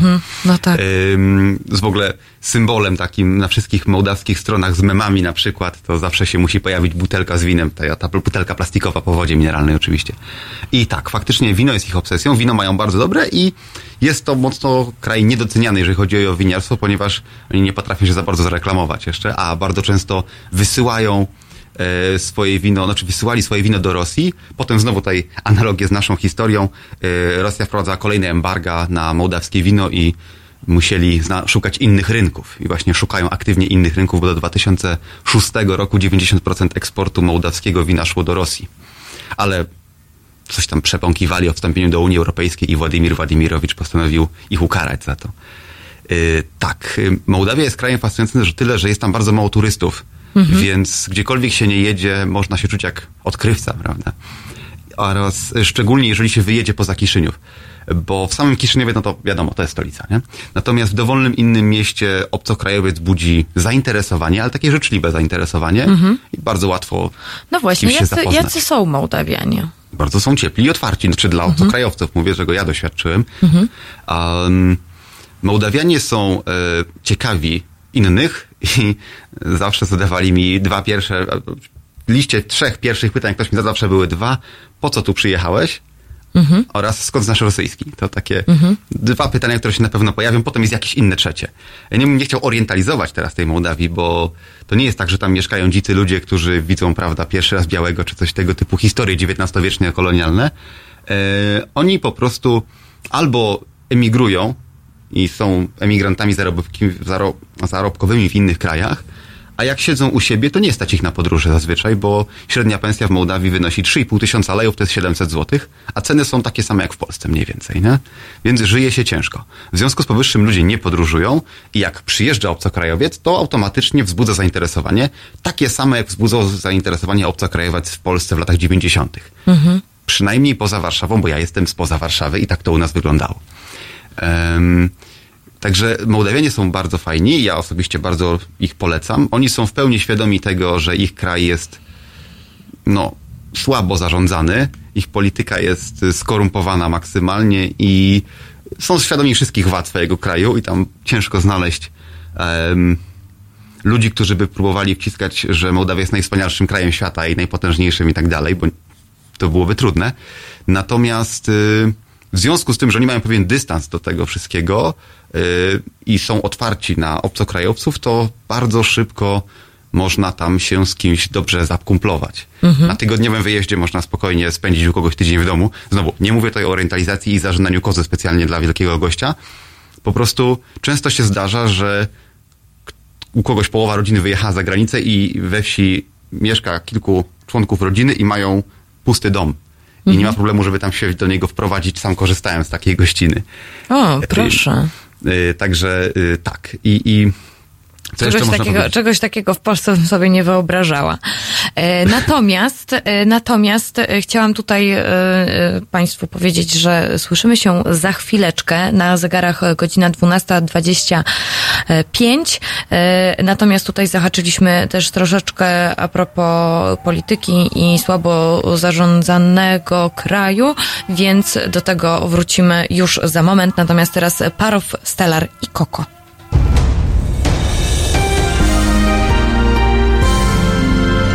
No tak. Ym, z w ogóle symbolem takim na wszystkich mołdawskich stronach z memami na przykład, to zawsze się musi pojawić butelka z winem, ta, ta butelka plastikowa po wodzie mineralnej oczywiście. I tak, faktycznie wino jest ich obsesją, wino mają bardzo dobre i jest to mocno kraj niedoceniany, jeżeli chodzi o winiarstwo, ponieważ oni nie potrafią się za bardzo zareklamować jeszcze, a bardzo często wysyłają swoje wino, znaczy wysyłali swoje wino do Rosji. Potem znowu tutaj analogię z naszą historią. E, Rosja wprowadza kolejne embarga na mołdawskie wino i musieli szukać innych rynków. I właśnie szukają aktywnie innych rynków, bo do 2006 roku 90% eksportu mołdawskiego wina szło do Rosji. Ale coś tam przepąkiwali o wstąpieniu do Unii Europejskiej i Władimir Władimirowicz postanowił ich ukarać za to. Yy, tak, Mołdawia jest krajem fascynującym że tyle, że jest tam bardzo mało turystów, więc gdziekolwiek się nie jedzie, można się czuć jak odkrywca, prawda? Oraz szczególnie jeżeli się wyjedzie poza Kiszyniów. Bo w samym Kiszyniowie, no to wiadomo, to jest stolica, nie? Natomiast w dowolnym innym mieście obcokrajowiec budzi zainteresowanie, ale takie życzliwe zainteresowanie i bardzo łatwo No właśnie, się jacy, zapoznać. jacy są Mołdawianie? bardzo są ciepli i otwarci, znaczy dla Mhm. obcokrajowców, mówię, że go ja doświadczyłem. Um, Mołdawianie są e, ciekawi innych i zawsze zadawali mi dwa pierwsze, w liście trzech pierwszych pytań, ktoś mi zadał, zawsze były dwa, po co tu przyjechałeś? Oraz skąd znasz rosyjski? To takie dwa pytania, które się na pewno pojawią, potem jest jakieś inne trzecie. Ja nie bym nie chciał orientalizować teraz tej Mołdawii, bo to nie jest tak, że tam mieszkają dzicy ludzie, którzy widzą, prawda, pierwszy raz białego, czy coś tego typu historie XIX-wieczne, kolonialne. E, oni po prostu albo emigrują i są emigrantami zarobkowymi w innych krajach, a jak siedzą u siebie, to nie stać ich na podróże zazwyczaj, bo średnia pensja w Mołdawii wynosi 3,5 tysiąca lejów, to jest 700 złotych, a ceny są takie same jak w Polsce mniej więcej, nie? Więc żyje się ciężko. W związku z powyższym ludzie nie podróżują i jak przyjeżdża obcokrajowiec, to automatycznie wzbudza zainteresowanie, takie same jak wzbudzał zainteresowanie obcokrajowiec w Polsce w latach 90. Przynajmniej poza Warszawą, bo ja jestem spoza Warszawy i tak to u nas wyglądało. Także Mołdawianie są bardzo fajni, ja osobiście bardzo ich polecam. Oni są w pełni świadomi tego, że ich kraj jest no, słabo zarządzany, ich polityka jest skorumpowana maksymalnie i są świadomi wszystkich wad swojego kraju i tam ciężko znaleźć em, ludzi, którzy by próbowali wciskać, że Mołdawia jest najwspanialszym krajem świata i najpotężniejszym i tak dalej, bo to byłoby trudne. Natomiast y, w związku z tym, że oni mają pewien dystans do tego wszystkiego y, i są otwarci na obcokrajowców, to bardzo szybko można tam się z kimś dobrze zakumplować. Na tygodniowym wyjeździe można spokojnie spędzić u kogoś tydzień w domu. Znowu, nie mówię tutaj o orientalizacji i zażynaniu kozy specjalnie dla wielkiego gościa. Po prostu często się zdarza, że u kogoś połowa rodziny wyjechała za granicę i we wsi mieszka kilku członków rodziny i mają pusty dom. I nie ma problemu, żeby tam się do niego wprowadzić. Sam korzystałem z takiej gościny. O, proszę. Y, także y, tak. I, i Czegoś takiego, czegoś takiego w Polsce bym sobie nie wyobrażała. E, natomiast, e, natomiast e, chciałam tutaj Państwu powiedzieć, że słyszymy się za chwileczkę na zegarach godzina 12.25. E, natomiast tutaj zahaczyliśmy też troszeczkę a propos polityki i słabo zarządzanego kraju, więc do tego wrócimy już za moment. Natomiast teraz Parow, Stellar i Koko.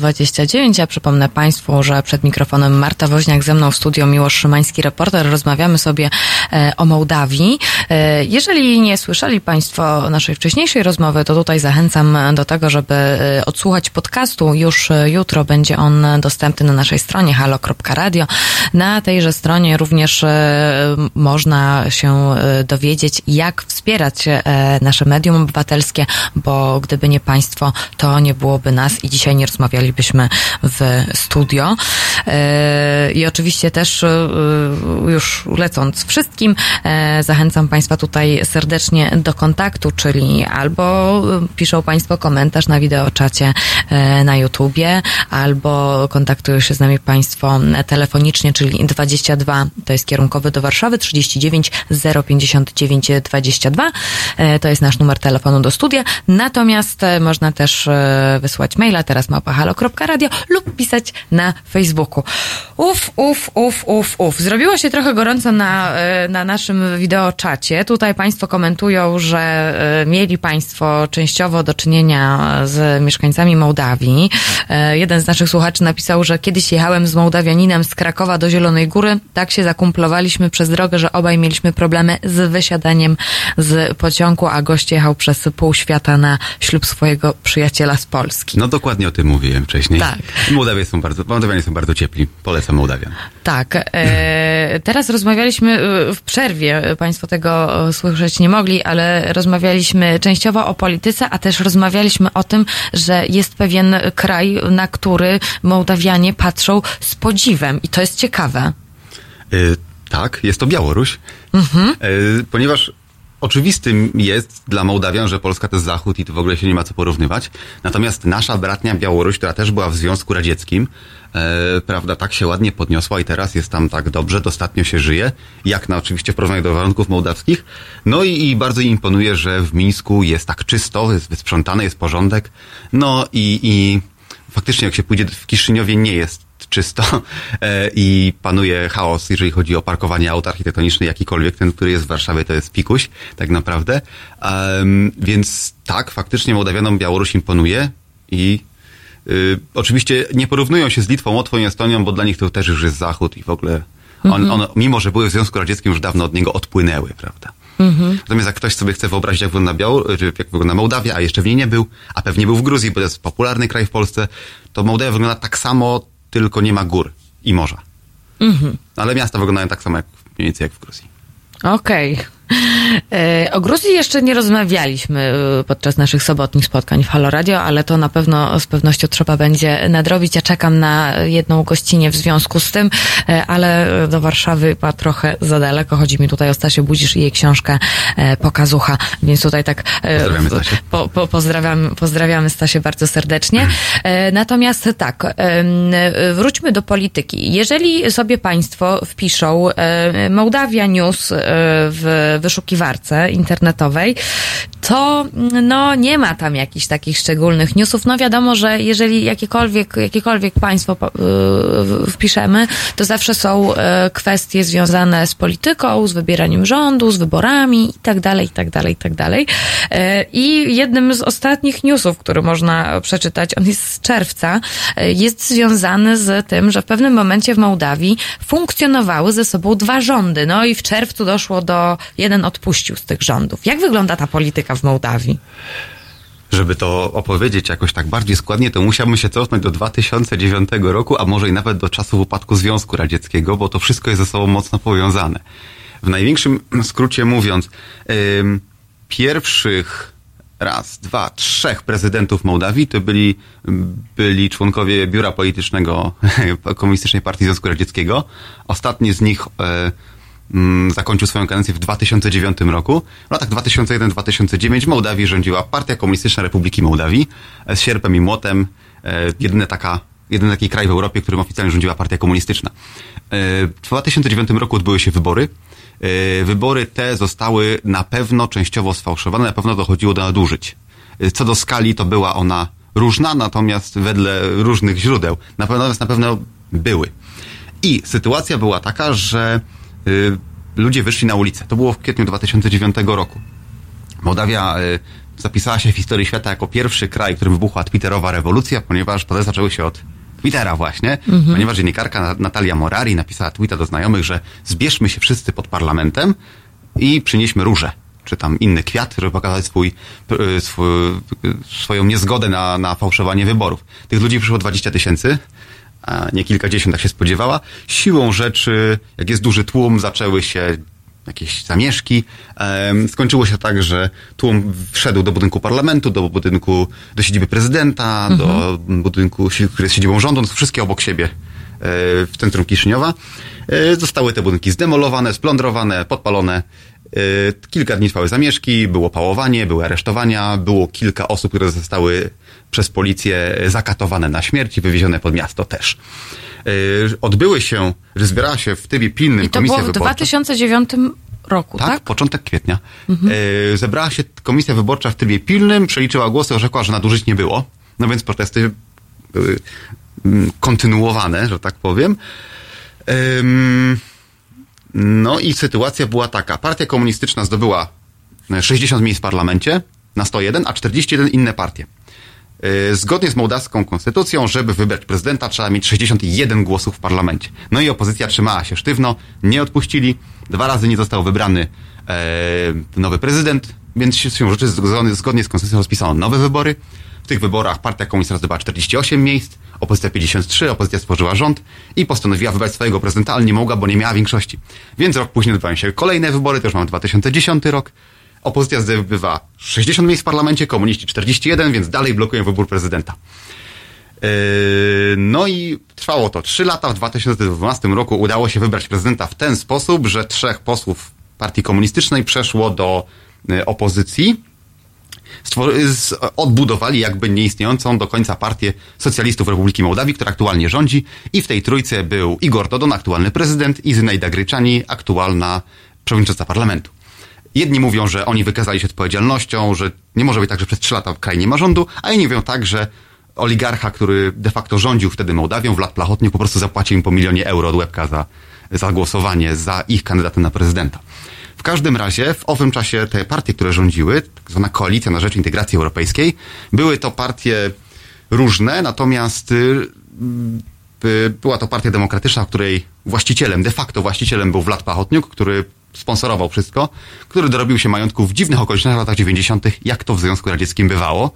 12.29. Ja przypomnę Państwu, że przed mikrofonem Marta Woźniak, ze mną w studio Miłosz Szymański, reporter. Rozmawiamy sobie o Mołdawii. E, jeżeli nie słyszeli Państwo naszej wcześniejszej rozmowy, to tutaj zachęcam do tego, żeby e, odsłuchać podcastu. Już e, jutro będzie on dostępny na naszej stronie halo.radio. Na tejże stronie również e, można się e, dowiedzieć, jak wspierać e, nasze medium obywatelskie, bo gdyby nie Państwo, to nie byłoby nas i dzisiaj nie rozmawialibyśmy w studio. E, I oczywiście też e, już lecąc wszystkim, e, zachęcam Państwa tutaj serdecznie do kontaktu, czyli albo piszą Państwo komentarz na wideoczacie e, na YouTubie, albo kontaktują się z nami Państwo telefonicznie, czyli 22 to jest kierunkowy do Warszawy, 39 059 22 e, to jest nasz numer telefonu do studia. Natomiast e, można też e, wysłać maila teraz małpahalo.radio lub pisać na Facebooku. Uf, uf, uf, uf, uf. Zrobiło się trochę gorąco na, e, na naszym wideoczacie. Tutaj Państwo komentują, że e, mieli Państwo częściowo do czynienia z mieszkańcami Mołdawii. E, Jeden z naszych słuchaczy napisał, że kiedyś jechałem z Mołdawianinem z Krakowa do Zielonej Góry. Tak się zakumplowaliśmy przez drogę, że obaj mieliśmy problemy z wysiadaniem z pociągu, a gość jechał przez pół świata na ślub swojego przyjaciela z Polski. No dokładnie o tym mówiłem wcześniej. Tak. Mołdawie są bardzo, Mołdawianie są bardzo ciepli. Polecam Mołdawian. Tak. E, teraz rozmawialiśmy e, w przerwie, Państwo tego e, słyszeć nie mogli, ale rozmawialiśmy częściowo o polityce, a też rozmawialiśmy o tym, że jest pewien kraj, na który Mołdawianie patrzą z podziwem i to jest ciekawe. Y, tak, jest to Białoruś. Y, ponieważ oczywistym jest dla Mołdawian, że Polska to jest Zachód i tu w ogóle się nie ma co porównywać. Natomiast nasza bratnia Białoruś, która też była w Związku Radzieckim, e, prawda, tak się ładnie podniosła i teraz jest tam tak dobrze, dostatnio się żyje, jak na oczywiście w porównaniu do warunków mołdawskich. No i, i bardzo im imponuje, że w Mińsku jest tak czysto, jest wysprzątane, jest porządek. No i, i faktycznie jak się pójdzie w Kiszyniowie nie jest czysto <laughs> e, i panuje chaos, jeżeli chodzi o parkowanie aut architektoniczne, jakikolwiek. Ten, który jest w Warszawie, to jest pikuś, tak naprawdę. Więc tak, faktycznie Mołdawianom Białoruś imponuje i y, oczywiście nie porównują się z Litwą, Łotwą i Estonią, bo dla nich to też już jest Zachód i w ogóle on, Mhm. on, mimo że były w Związku Radzieckim, już dawno od niego odpłynęły, prawda? Natomiast jak ktoś sobie chce wyobrazić, jak wygląda, jak wygląda Mołdawia, a jeszcze w niej nie był, a pewnie był w Gruzji, bo to jest popularny kraj w Polsce, to Mołdawia wygląda tak samo, tylko nie ma gór i morza. Ale miasta wyglądają tak samo jak, mniej więcej jak w Gruzji. Okej. E, O Gruzji jeszcze nie rozmawialiśmy e, podczas naszych sobotnich spotkań w Halo Radio, ale to na pewno z pewnością trzeba będzie nadrobić. Ja czekam na jedną gościnę w związku z tym, e, ale do Warszawy ma trochę za daleko. Chodzi mi tutaj o Stasię Budzisz i jej książkę e, Pokazucha, więc tutaj tak e, Pozdrawiamy Stasię. po, po, pozdrawiam, pozdrawiamy Stasię bardzo serdecznie. E, Natomiast tak, e, wróćmy do polityki. Jeżeli sobie Państwo wpiszą e, Mołdawia News e, w wyszukiwarce internetowej, to no nie ma tam jakichś takich szczególnych newsów. No wiadomo, że jeżeli jakiekolwiek, jakiekolwiek państwo y, wpiszemy, to zawsze są e, kwestie związane z polityką, z wybieraniem rządu, z wyborami i tak dalej, i tak dalej, i tak dalej. E, I jednym z ostatnich newsów, który można przeczytać, on jest z czerwca, jest związany z tym, że w pewnym momencie w Mołdawii funkcjonowały ze sobą dwa rządy. No i w czerwcu doszło do, jeden odpuścił z tych rządów. Jak wygląda ta polityka w Mołdawii? Żeby to opowiedzieć jakoś tak bardziej składnie, to musiałbym się cofnąć do 2009 roku, a może i nawet do czasów upadku Związku Radzieckiego, bo to wszystko jest ze sobą mocno powiązane. W największym <clears throat> skrócie mówiąc, ym, pierwszych raz, dwa, trzech prezydentów Mołdawii to byli, byli członkowie biura politycznego <laughs> Komunistycznej Partii Związku Radzieckiego. Ostatni z nich e, zakończył swoją kadencję w 2009 roku. W latach 2001-2009 w Mołdawii rządziła Partia Komunistyczna Republiki Mołdawii e, z sierpem i młotem. E, jedyny, taka, jedyny taki kraj w Europie, którym oficjalnie rządziła Partia Komunistyczna. E, w 2009 roku odbyły się wybory. Wybory te zostały na pewno częściowo sfałszowane, na pewno dochodziło do nadużyć. Co do skali, to była ona różna, natomiast wedle różnych źródeł. Natomiast na pewno były. I sytuacja była taka, że ludzie wyszli na ulicę. To było w kwietniu 2009 roku. Mołdawia y, zapisała się w historii świata jako pierwszy kraj, w którym wybuchła Twitterowa rewolucja, ponieważ protesty zaczęły się od Twittera właśnie, ponieważ dziennikarka Na- Natalia Morari napisała tweeta do znajomych, że zbierzmy się wszyscy pod parlamentem i przynieśmy róże, czy tam inny kwiat, żeby pokazać swój, y, swój, y, swoją niezgodę na, na fałszowanie wyborów. Tych ludzi przyszło 20 tysięcy, a nie kilkadziesiąt, jak się spodziewała. Siłą rzeczy, jak jest duży tłum, zaczęły się jakieś zamieszki. Skończyło się tak, że tłum wszedł do budynku parlamentu, do budynku, do siedziby prezydenta, do budynku, który jest siedzibą rządu, no to wszystkie obok siebie e, w centrum Kiszyniowa. E, Zostały te budynki zdemolowane, splądrowane, podpalone. E, Kilka dni trwały zamieszki, było pałowanie, były aresztowania, było kilka osób, które zostały przez policję zakatowane na śmierć i wywiezione pod miasto też. E, Odbyły się, że zbierała się w trybie pilnym I to komisja było w wyborcza. 2009 roku, tak? Tak, początek kwietnia. E, zebrała się komisja wyborcza w trybie pilnym, przeliczyła głosy, orzekła, że nadużyć nie było. No więc protesty były mm, kontynuowane, że tak powiem. Em, no i sytuacja była taka. Partia komunistyczna zdobyła e, 60 miejsc w parlamencie na 101, a 41 inne partie. E, Zgodnie z mołdawską konstytucją, żeby wybrać prezydenta, trzeba mieć 61 głosów w parlamencie. No i opozycja trzymała się sztywno, nie odpuścili. Dwa razy nie został wybrany e, nowy prezydent, więc się rzeczy zgodnie z konstytucją rozpisano nowe wybory. W tych wyborach partia komunistyczna zdobyła 48 miejsc, opozycja 53, opozycja stworzyła rząd i postanowiła wybrać swojego prezydenta, ale nie mogła, bo nie miała większości. Więc rok później odbywają się kolejne wybory, już mamy 2010 rok. Opozycja zdobywa 60 miejsc w parlamencie, komuniści 41, więc dalej blokują wybór prezydenta. Yy, No i trwało to 3 lata. W 2012 roku udało się wybrać prezydenta w ten sposób, że trzech posłów partii komunistycznej przeszło do y, opozycji. Odbudowali jakby nieistniejącą do końca partię socjalistów Republiki Mołdawii, która aktualnie rządzi. I w tej trójce był Igor Dodon, aktualny prezydent, i Zynaida Gryczani, aktualna przewodnicząca parlamentu. Jedni mówią, że oni wykazali się odpowiedzialnością, że nie może być tak, że przez trzy lata kraj nie ma rządu, a inni mówią tak, że oligarcha, który de facto rządził wtedy Mołdawią w lat plachotnych, po prostu zapłacił im po milionie euro od łebka za, za głosowanie za ich kandydatem na prezydenta. W każdym razie w owym czasie te partie, które rządziły, tak zwana koalicja na rzecz integracji europejskiej, były to partie różne, natomiast y, y, była to partia demokratyczna, której właścicielem, de facto właścicielem był Wlad Pachotniuk, który sponsorował wszystko, który dorobił się majątku w dziwnych okolicznościach w latach 90., jak to w Związku Radzieckim bywało.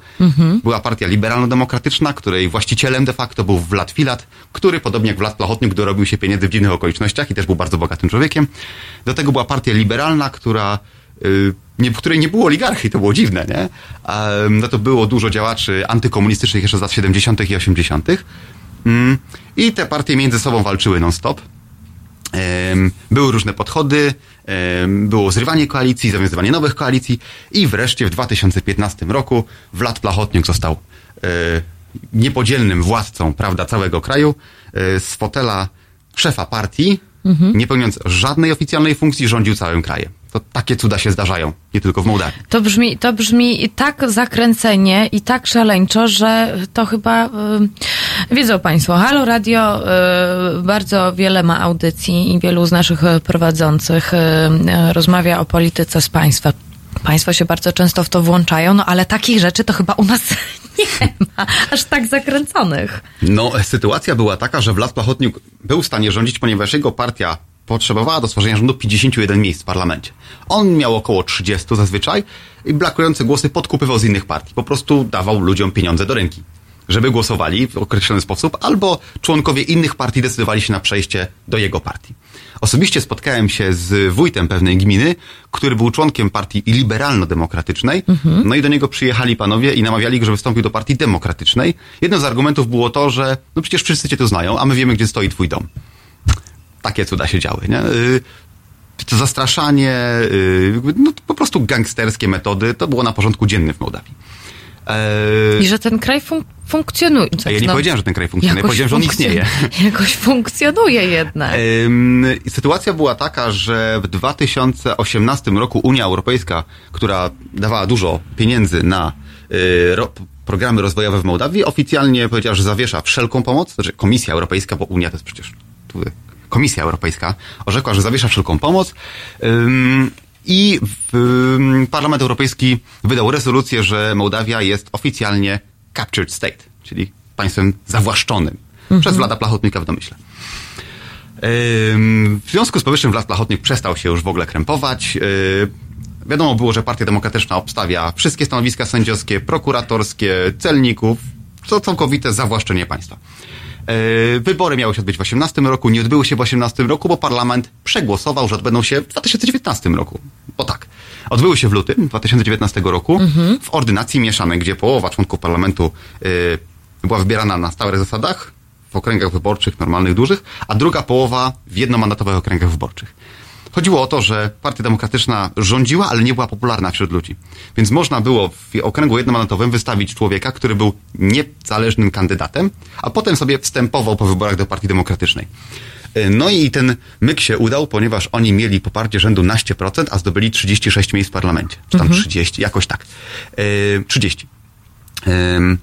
Była partia liberalno-demokratyczna, której właścicielem de facto był Vlad Filat, który podobnie jak Vlad Plachotniuk dorobił się pieniędzy w dziwnych okolicznościach i też był bardzo bogatym człowiekiem. Do tego była partia liberalna, która y, nie, w której nie było oligarchii, to było dziwne, nie? A, no to było dużo działaczy antykomunistycznych jeszcze z lat 70. i 80. Mm, I te partie między sobą walczyły non-stop. Były różne podchody, było zrywanie koalicji, zawiązywanie nowych koalicji i wreszcie w 2015 roku Wlad Plachotniuk został e, niepodzielnym władcą, prawda, całego kraju. E, z fotela szefa partii, nie pełniąc żadnej oficjalnej funkcji, rządził całym krajem. To takie cuda się zdarzają, nie tylko w Mołdawii. To brzmi, to brzmi tak zakręcenie i tak szaleńczo, że to chyba y, wiedzą Państwo. Halo Radio y, bardzo wiele ma audycji i wielu z naszych prowadzących y, y, rozmawia o polityce z państwem. Państwo się bardzo często w to włączają, no ale takich rzeczy to chyba u nas <laughs> nie ma, aż tak zakręconych. No, sytuacja była taka, że Wlad Plachotniuk był w stanie rządzić, ponieważ jego partia potrzebowała do stworzenia rządu 51 miejsc w parlamencie. On miał około 30 zazwyczaj i brakujące głosy podkupywał z innych partii. Po prostu dawał ludziom pieniądze do ręki, żeby głosowali w określony sposób, albo członkowie innych partii decydowali się na przejście do jego partii. Osobiście spotkałem się z wójtem pewnej gminy, który był członkiem partii liberalno-demokratycznej. No i do niego przyjechali panowie i namawiali go, żeby wstąpił do partii demokratycznej. Jednym z argumentów było to, że no przecież wszyscy cię tu znają, a my wiemy, gdzie stoi twój dom. Takie cuda się działy, nie? Y, To zastraszanie, y, no po prostu gangsterskie metody, to było na porządku dziennym w Mołdawii. Eee, I że ten kraj fun- funkcjonuje. ja nie No, powiedziałem, że ten kraj funkcjonuje, jakoś powiedziałem, że on istnieje. <laughs> Jakoś funkcjonuje jednak. Sytuacja była taka, że w 2018 roku Unia Europejska, która dawała dużo pieniędzy na y, ro, programy rozwojowe w Mołdawii, oficjalnie powiedziała, że zawiesza wszelką pomoc, znaczy Komisja Europejska, bo Unia to jest przecież tu, Komisja Europejska, orzekła, że zawiesza wszelką pomoc. I Parlament Europejski wydał rezolucję, że Mołdawia jest oficjalnie captured state, czyli państwem zawłaszczonym przez Wlada Plachotnika w domyśle. W związku z powyższym Wlad Plachotnik przestał się już w ogóle krępować. Yy, Wiadomo było, że Partia Demokratyczna obstawia wszystkie stanowiska sędziowskie, prokuratorskie, celników. To całkowite zawłaszczenie państwa. Yy, Wybory miały się odbyć w 2018 roku, nie odbyły się w 2018 roku, bo parlament przegłosował, że odbędą się w 2019 roku. Bo tak. Odbyły się w lutym 2019 roku w ordynacji mieszanej, gdzie połowa członków parlamentu yy, była wybierana na stałych zasadach, w okręgach wyborczych, normalnych, dużych, a druga połowa w jednomandatowych okręgach wyborczych. Chodziło o to, że Partia Demokratyczna rządziła, ale nie była popularna wśród ludzi. Więc można było w okręgu jednomandatowym wystawić człowieka, który był niezależnym kandydatem, a potem sobie wstępował po wyborach do Partii Demokratycznej. E, No i ten myk się udał, ponieważ oni mieli poparcie rzędu naście procent, a zdobyli 36 miejsc w parlamencie. Czy tam 30, jakoś tak. E, 30.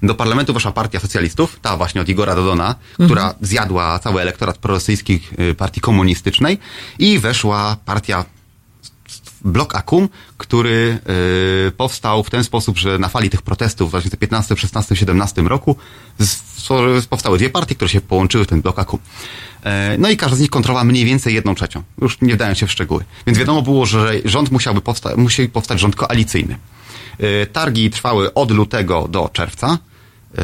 Do parlamentu weszła partia socjalistów, ta właśnie od Igora Dodona, która zjadła cały elektorat prorosyjskich y, partii komunistycznej i weszła partia Blok Akum, który y, powstał w ten sposób, że na fali tych protestów w 2015, 16, 17 roku powstały dwie partie, które się połączyły w ten Blok Akum. E, No i każda z nich kontrolowała mniej więcej jedną trzecią. Już nie wdając się w szczegóły. Więc wiadomo było, że rząd musiałby powstać, musi powstać rząd koalicyjny. E, Targi trwały od lutego do czerwca. E,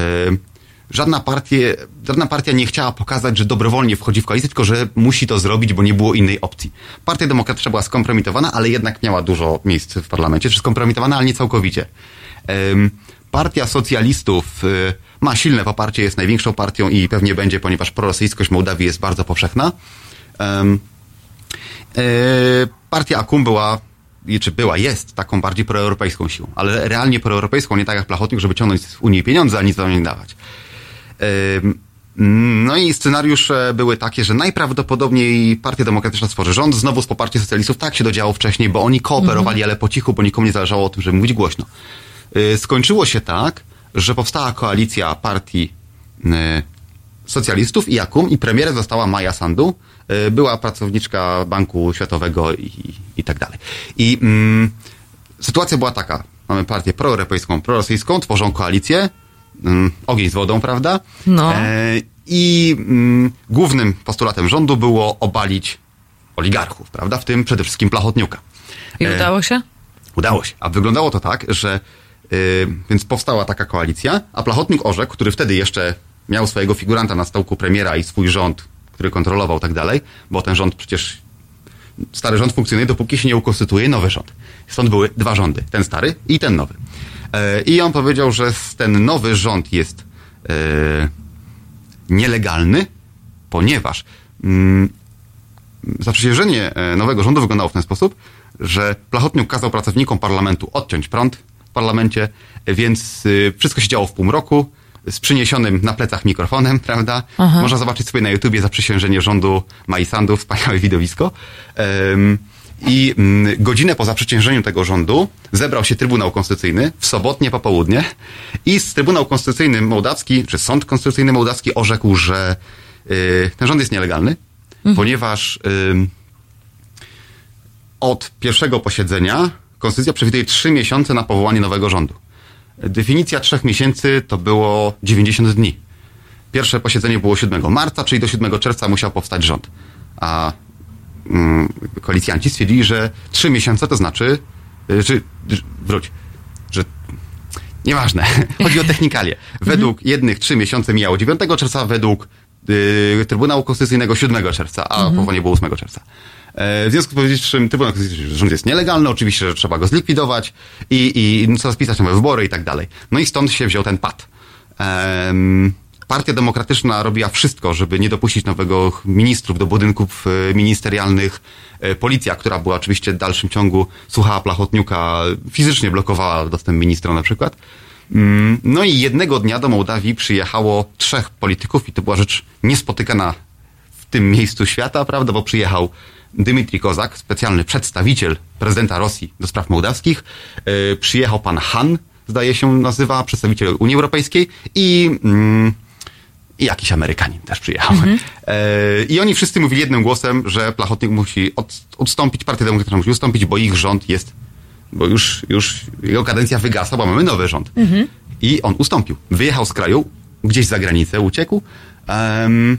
Żadna, żadna partia nie chciała pokazać, że dobrowolnie wchodzi w koalicję, tylko że musi to zrobić, bo nie było innej opcji. Partia Demokratyczna była skompromitowana, ale jednak miała dużo miejsc w parlamencie, czy skompromitowana, ale nie całkowicie. Partia socjalistów y, ma silne poparcie, jest największą partią i pewnie będzie, ponieważ prorosyjskość Mołdawii jest bardzo powszechna. E, Partia Akum była, czy była, jest taką bardziej proeuropejską siłą, ale realnie proeuropejską, nie tak jak Plachotnik, żeby ciągnąć z Unii pieniądze, a nic za nie dawać. No i scenariusze były takie, że najprawdopodobniej Partia Demokratyczna stworzy rząd, znowu z poparciem socjalistów. Tak się dodziało wcześniej, bo oni kooperowali, ale po cichu, bo nikomu nie zależało o tym, żeby mówić głośno. Yy, Skończyło się tak, że powstała koalicja partii yy, socjalistów i Akum i premierem została Maja Sandu. Yy, Była pracowniczka Banku Światowego i, i tak dalej. I mm, sytuacja była taka. Mamy partię proeuropejską, prorosyjską, tworzą koalicję, mm, ogień z wodą, prawda? No. E, I mm, głównym postulatem rządu było obalić oligarchów, prawda? W tym przede wszystkim Plachotniuka. I E, udało się? Udało się. A wyglądało to tak, że y, więc powstała taka koalicja, a Plachotnik Orzek, który wtedy jeszcze miał swojego figuranta na stołku premiera i swój rząd, który kontrolował tak dalej, bo ten rząd przecież stary rząd funkcjonuje, dopóki się nie ukonstytuuje nowy rząd. Stąd były dwa rządy, ten stary i ten nowy. E, I on powiedział, że ten nowy rząd jest e, nielegalny, ponieważ mm, zaprzysiężenie e, nowego rządu wyglądało w ten sposób, że Plachotniuk kazał pracownikom parlamentu odciąć prąd w parlamencie, więc y, wszystko się działo w półmroku z przyniesionym na plecach mikrofonem, prawda? Aha. Można zobaczyć sobie na YouTubie zaprzysiężenie rządu Majsandu, wspaniałe widowisko. Em, I mm, godzinę po zaprzysiężeniu tego rządu zebrał się Trybunał Konstytucyjny w sobotnie popołudnie i z Trybunał Konstytucyjny Mołdawski, czy Sąd Konstytucyjny Mołdawski orzekł, że y, ten rząd jest nielegalny, ponieważ ym, od pierwszego posiedzenia Konstytucja przewiduje trzy miesiące na powołanie nowego rządu. Definicja trzech miesięcy to było 90 dni. Pierwsze posiedzenie było 7 marca, czyli do 7 czerwca musiał powstać rząd. A mm, koalicjanci stwierdzili, że trzy miesiące to znaczy, czy, wróć, że nieważne, <laughs> chodzi o technikalię. Według jednych trzy miesiące mijało 9 czerwca, według y, Trybunału Konstytucyjnego 7 czerwca, a powołanie było 8 czerwca. E, W związku z powyższym Trybunał Konstytucyjny, rząd jest nielegalny, oczywiście, że trzeba go zlikwidować i, i co spisać nowe wybory i tak dalej. No i stąd się wziął ten pad. Partia Demokratyczna robiła wszystko, żeby nie dopuścić nowego ministrów do budynków e, ministerialnych. E, Policja, która była oczywiście w dalszym ciągu, słuchała Plachotniuka, fizycznie blokowała dostęp ministra na przykład. Mm, No i jednego dnia do Mołdawii przyjechało trzech polityków i to była rzecz niespotykana w tym miejscu świata, prawda, bo przyjechał Dmytri Kozak, specjalny przedstawiciel prezydenta Rosji do spraw mołdawskich, e, przyjechał pan Han, zdaje się nazywa, przedstawiciel Unii Europejskiej i, mm, i jakiś Amerykanin też przyjechał. E, I oni wszyscy mówili jednym głosem, że Plachotnik musi od, odstąpić, Partia Demokratyczna musi ustąpić, bo ich rząd jest, bo już, już jego kadencja wygasa, bo mamy nowy rząd. I on ustąpił. Wyjechał z kraju, gdzieś za granicę uciekł. em,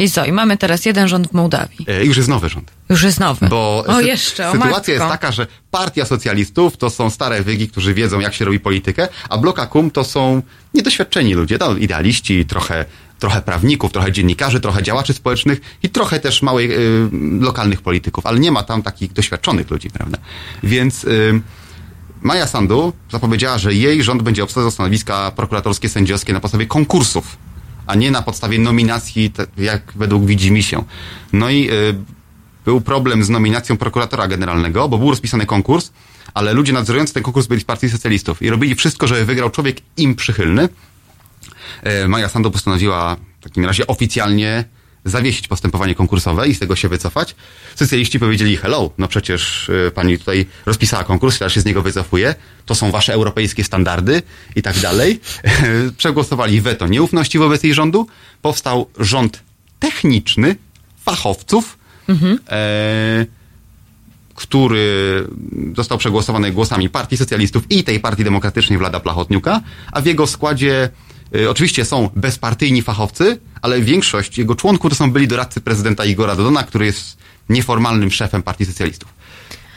I co? I mamy teraz jeden rząd w Mołdawii. e, już jest nowy rząd. Już jest nowy. Bo o, sy- jeszcze, o sytuacja matko. jest taka, że partia socjalistów to są stare wygi, którzy wiedzą, jak się robi politykę, a bloka KUM to są niedoświadczeni ludzie, no, idealiści, trochę, trochę prawników, trochę dziennikarzy, trochę działaczy społecznych i trochę też małych y, lokalnych polityków, ale nie ma tam takich doświadczonych ludzi, prawda? Więc y, Maja Sandu zapowiedziała, że jej rząd będzie obsadzał stanowiska prokuratorskie, sędziowskie na podstawie konkursów, a nie na podstawie nominacji, jak według widzi mi się. No i y, był problem z nominacją prokuratora generalnego, bo był rozpisany konkurs, ale ludzie nadzorujący ten konkurs byli z partii socjalistów i robili wszystko, żeby wygrał człowiek im przychylny. E, Maja Sandu postanowiła w takim razie oficjalnie zawiesić postępowanie konkursowe i z tego się wycofać. Socjaliści powiedzieli, hello, no przecież e, pani tutaj rozpisała konkurs, teraz się z niego wycofuje, to są wasze europejskie standardy i tak dalej. <laughs> Przegłosowali weto nieufności wobec jej rządu. Powstał rząd techniczny, fachowców, e, który został przegłosowany głosami Partii Socjalistów i tej Partii Demokratycznej Wlada Plachotniuka, a w jego składzie y, oczywiście są bezpartyjni fachowcy, ale większość jego członków to są byli doradcy prezydenta Igora Dodona, który jest nieformalnym szefem Partii Socjalistów.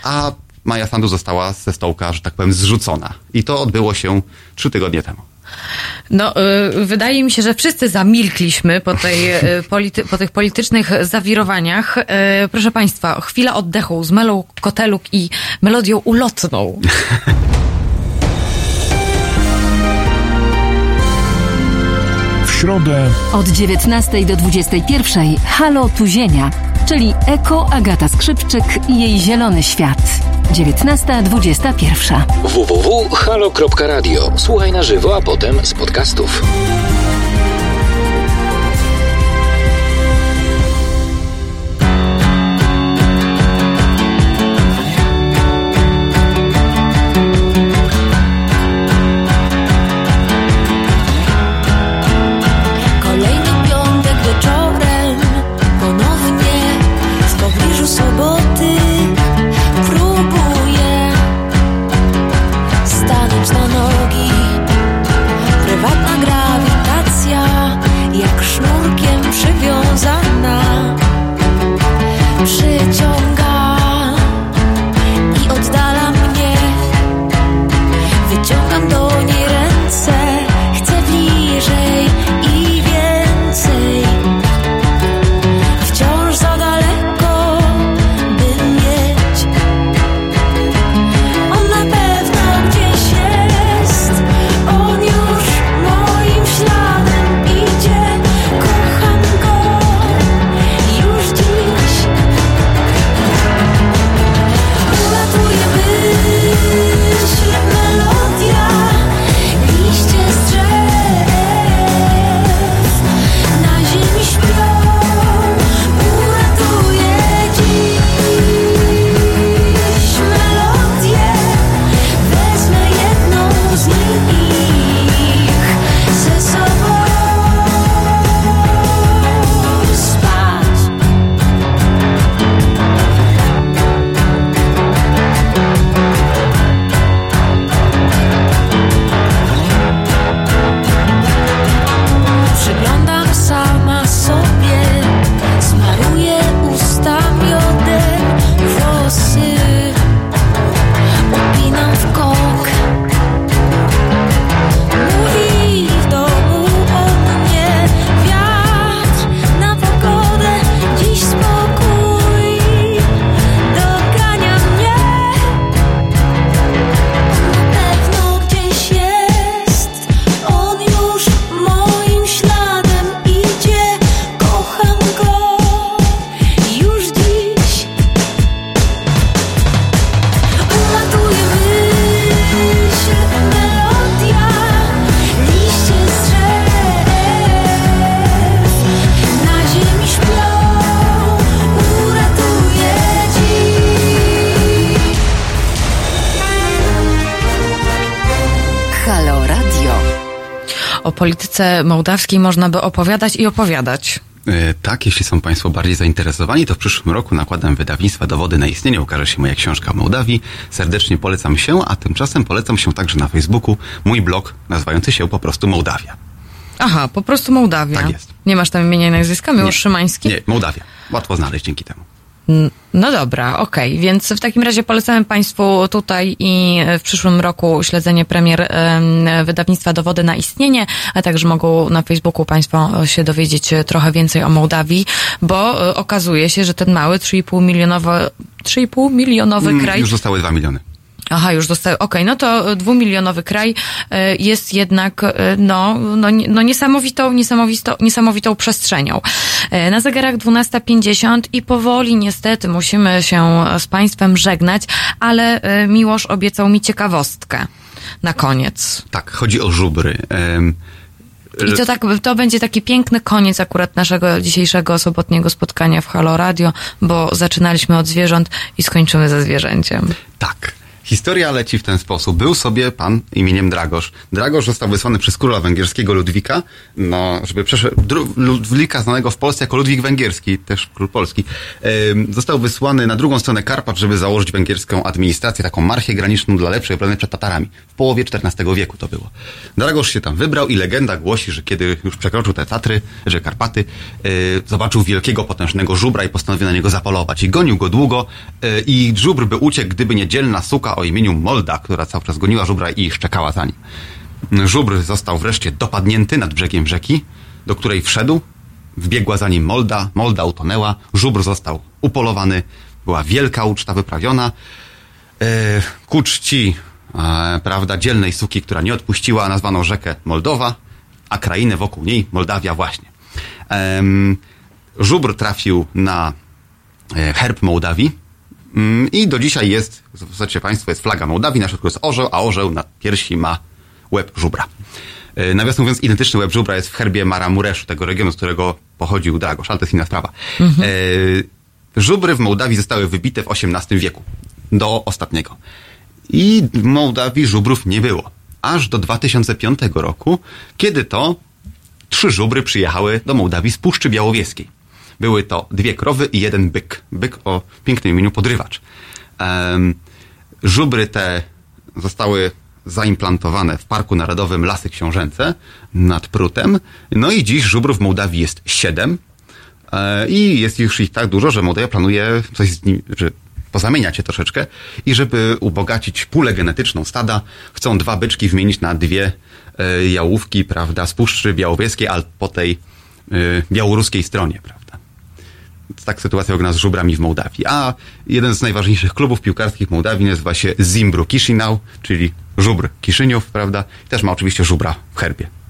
A Maja Sandu została ze stołka, że tak powiem, zrzucona. I to odbyło się trzy tygodnie temu. No, y, wydaje mi się, że wszyscy zamilkliśmy po, tej, y, polity, po tych politycznych zawirowaniach. Y, proszę Państwa, chwila oddechu z Melą Koteluk i melodią ulotną. <laughs> środę Od 19 do 21 Halo Tuzienia, czyli Eko Agata Skrzypczyk i jej zielony świat. 19.21. www.halo.radio. Słuchaj na żywo, a potem z podcastów. Polityce mołdawskiej można by opowiadać i opowiadać. E, Tak, jeśli są Państwo bardziej zainteresowani, to w przyszłym roku nakładem wydawnictwa Dowody na istnienie ukaże się moja książka o Mołdawii. Serdecznie polecam się, a tymczasem polecam się także na Facebooku mój blog nazywający się po prostu Mołdawia. Aha, po prostu Mołdawia. Tak jest. Nie masz tam imienia i nazwiska? Miłosz Nie. Szymański? Nie, Mołdawia. Łatwo znaleźć dzięki temu. No dobra, okej, więc w takim razie polecamy Państwu tutaj i w przyszłym roku śledzenie premier em, wydawnictwa Dowody na istnienie, a także mogą na Facebooku Państwo się dowiedzieć trochę więcej o Mołdawii, bo e, okazuje się, że ten mały 3,5 milionowy, 3,5 milionowy Mm, kraj Już zostały dwa miliony. Aha, już dostały. Okej, no to dwumilionowy kraj e, jest jednak e, no, no, no niesamowitą, niesamowitą, niesamowitą przestrzenią. E, Na zegarach 12.50 i powoli niestety musimy się z Państwem żegnać, ale Miłosz obiecał mi ciekawostkę na koniec. Tak, chodzi o żubry. Em, I to, tak, to będzie taki piękny koniec akurat naszego dzisiejszego sobotniego spotkania w Halo Radio, bo zaczynaliśmy od zwierząt i skończymy ze zwierzęciem. Tak. Historia leci w ten sposób. Był sobie pan imieniem Dragosz. Dragosz został wysłany przez króla węgierskiego Ludwika, no, żeby przeszedł, Ludwika znanego w Polsce jako Ludwik Węgierski, też król Polski, został wysłany na drugą stronę Karpat, żeby założyć węgierską administrację, taką marchię graniczną dla lepszej obrony przed Tatarami. W połowie XIV wieku to było. Dragosz się tam wybrał i legenda głosi, że kiedy już przekroczył te Tatry, że Karpaty, e, zobaczył wielkiego, potężnego żubra i postanowił na niego zapolować. I gonił go długo e, i żubr by uciekł, gdyby nie dzielna suka o imieniu Molda, która cały czas goniła żubra i szczekała za nim. Żubr został wreszcie dopadnięty nad brzegiem rzeki, do której wszedł. Wbiegła za nim Molda, Molda utonęła, żubr został upolowany, była wielka uczta wyprawiona. E, ku czci, e, prawda, dzielnej suki, która nie odpuściła, nazwano rzekę Moldowa, a krainę wokół niej Moldawia właśnie. Żubr trafił na e, herb Mołdawii i do dzisiaj jest, zobaczcie Państwo, jest flaga Mołdawii, na środku jest orzeł, a orzeł na piersi ma łeb żubra. E, Nawiasem mówiąc, identyczny łeb żubra jest w herbie Maramureszu, tego regionu, z którego pochodził Dragosz, ale to jest inna sprawa. E, żubry w Mołdawii zostały wybite w XVIII wieku, do ostatniego. I w Mołdawii żubrów nie było. Aż do 2005 roku, kiedy to trzy żubry przyjechały do Mołdawii z Puszczy Białowieskiej. Były to dwie krowy i jeden byk. Byk o pięknym imieniu Podrywacz. Em, żubry te zostały zaimplantowane w Parku Narodowym Lasy Książęce nad Prutem. No i dziś żubrów w Mołdawii jest siedem. E, I jest już ich tak dużo, że Mołdawia planuje coś z nim, że pozamieniać je troszeczkę i żeby ubogacić pulę genetyczną stada, chcą dwa byczki wymienić na dwie e, jałówki, prawda, z Puszczy Białowieskiej, ale po tej e, białoruskiej stronie, prawda. Tak sytuacja wygląda z żubrami w Mołdawii. A jeden z najważniejszych klubów piłkarskich Mołdawii nazywa się Zimbru Kiszynał, czyli żubr Kiszyniów, prawda. I też ma oczywiście żubra w herbie.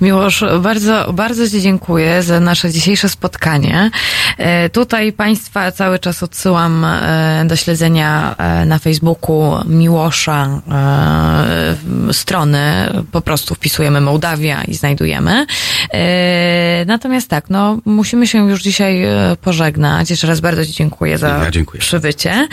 Miłosz, bardzo, bardzo Ci dziękuję za nasze dzisiejsze spotkanie. E, Tutaj Państwa cały czas odsyłam e, do śledzenia e, na Facebooku Miłosza strony. Po prostu wpisujemy Mołdawia i znajdujemy. Natomiast tak, no musimy się już dzisiaj pożegnać. Jeszcze raz bardzo Ci dziękuję za Ja dziękuję. przybycie.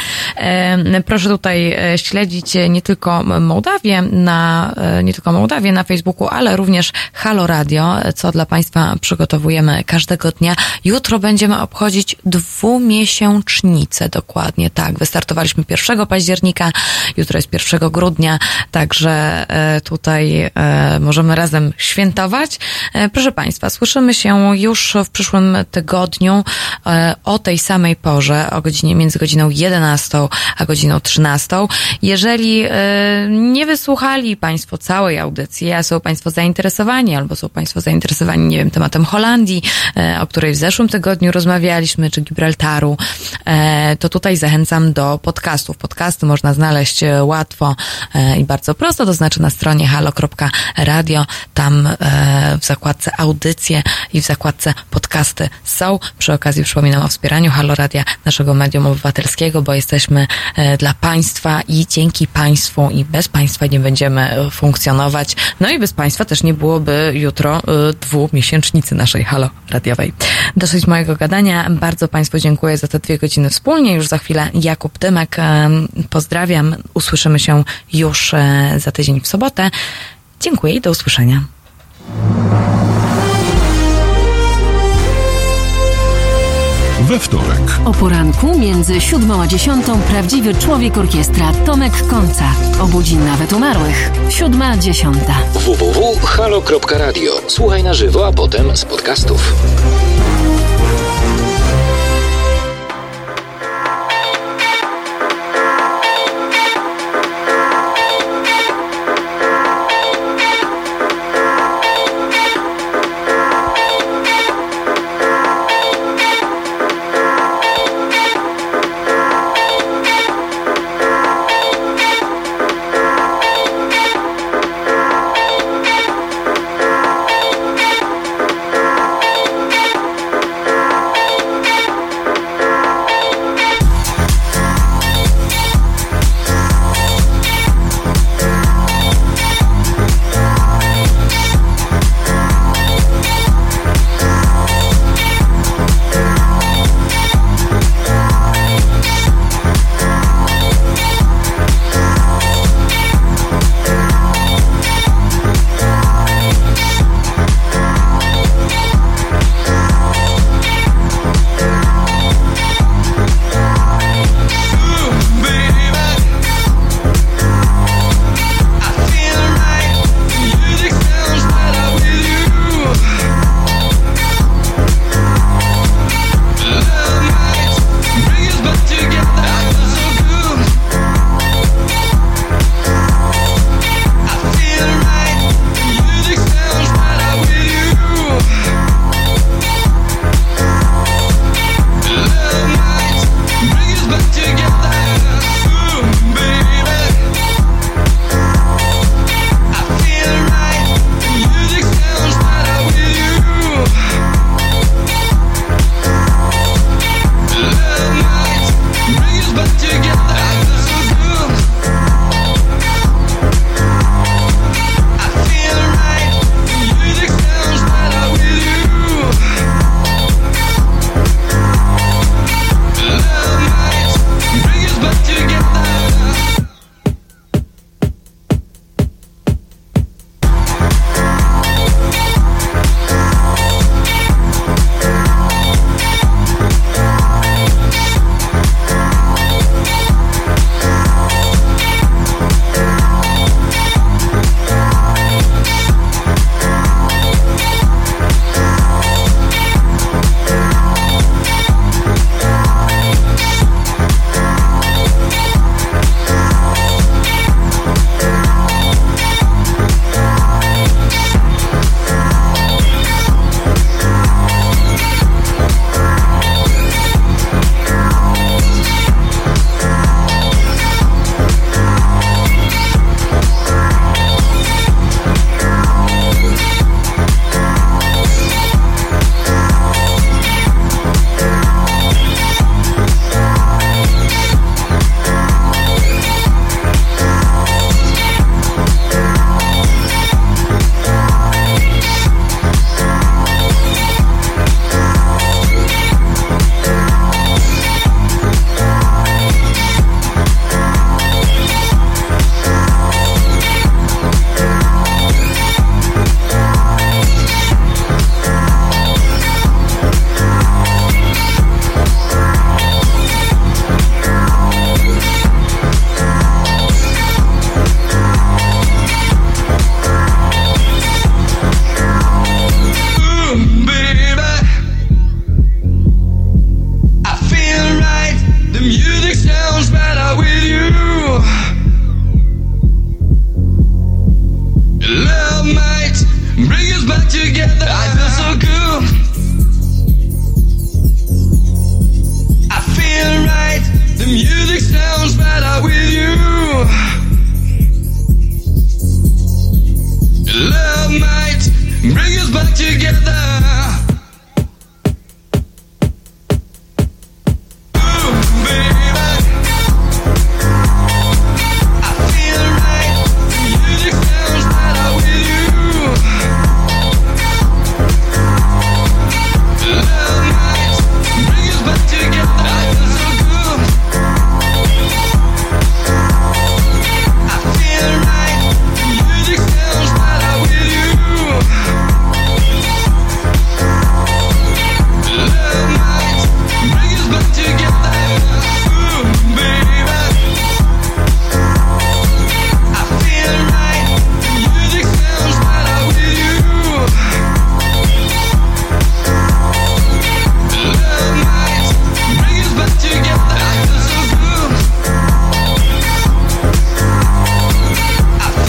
Proszę tutaj śledzić nie tylko Mołdawię na, nie tylko Mołdawię na Facebooku, ale również Halo Radio, co dla Państwa przygotowujemy każdego dnia. Jutro będziemy obchodzić dwumiesięcznicę dokładnie, tak. Wystartowaliśmy 1 października, jutro jest 1 grudnia, także e, tutaj e, możemy razem świętować. E, Proszę Państwa, słyszymy się już w przyszłym tygodniu o tej samej porze, o godzinie, między godziną 11 a godziną 13. Jeżeli nie wysłuchali Państwo całej audycji, a są Państwo zainteresowani, albo są Państwo zainteresowani, nie wiem, tematem Holandii, e, o której w zeszłym tygodniu rozmawialiśmy, czy Gibraltaru, e, to tutaj zachęcam do podcastów. Podcasty można znaleźć e, łatwo i bardzo prosto, to znaczy na stronie halo.radio, tam w zakładce audycje i w zakładce podcasty są. Przy okazji przypominam o wspieraniu Halo Radia, naszego medium obywatelskiego, bo jesteśmy dla Państwa i dzięki Państwu i bez Państwa nie będziemy funkcjonować. No i bez Państwa też nie byłoby jutro e, dwumiesięcznicy naszej Halo Radiowej. Dosyć mojego gadania. Bardzo Państwu dziękuję za te dwie godziny wspólnie. Już za chwilę Jakub Dymek. Pozdrawiam. Usłyszymy się już e, za tydzień w sobotę. Dziękuję i do usłyszenia. We wtorek. O poranku między siódmą a dziesiątą prawdziwy człowiek orkiestra Tomek Końca. Obudzi nawet umarłych. Siódma, dziesiąta. www.halo.radio. Słuchaj na żywo, a potem z podcastów.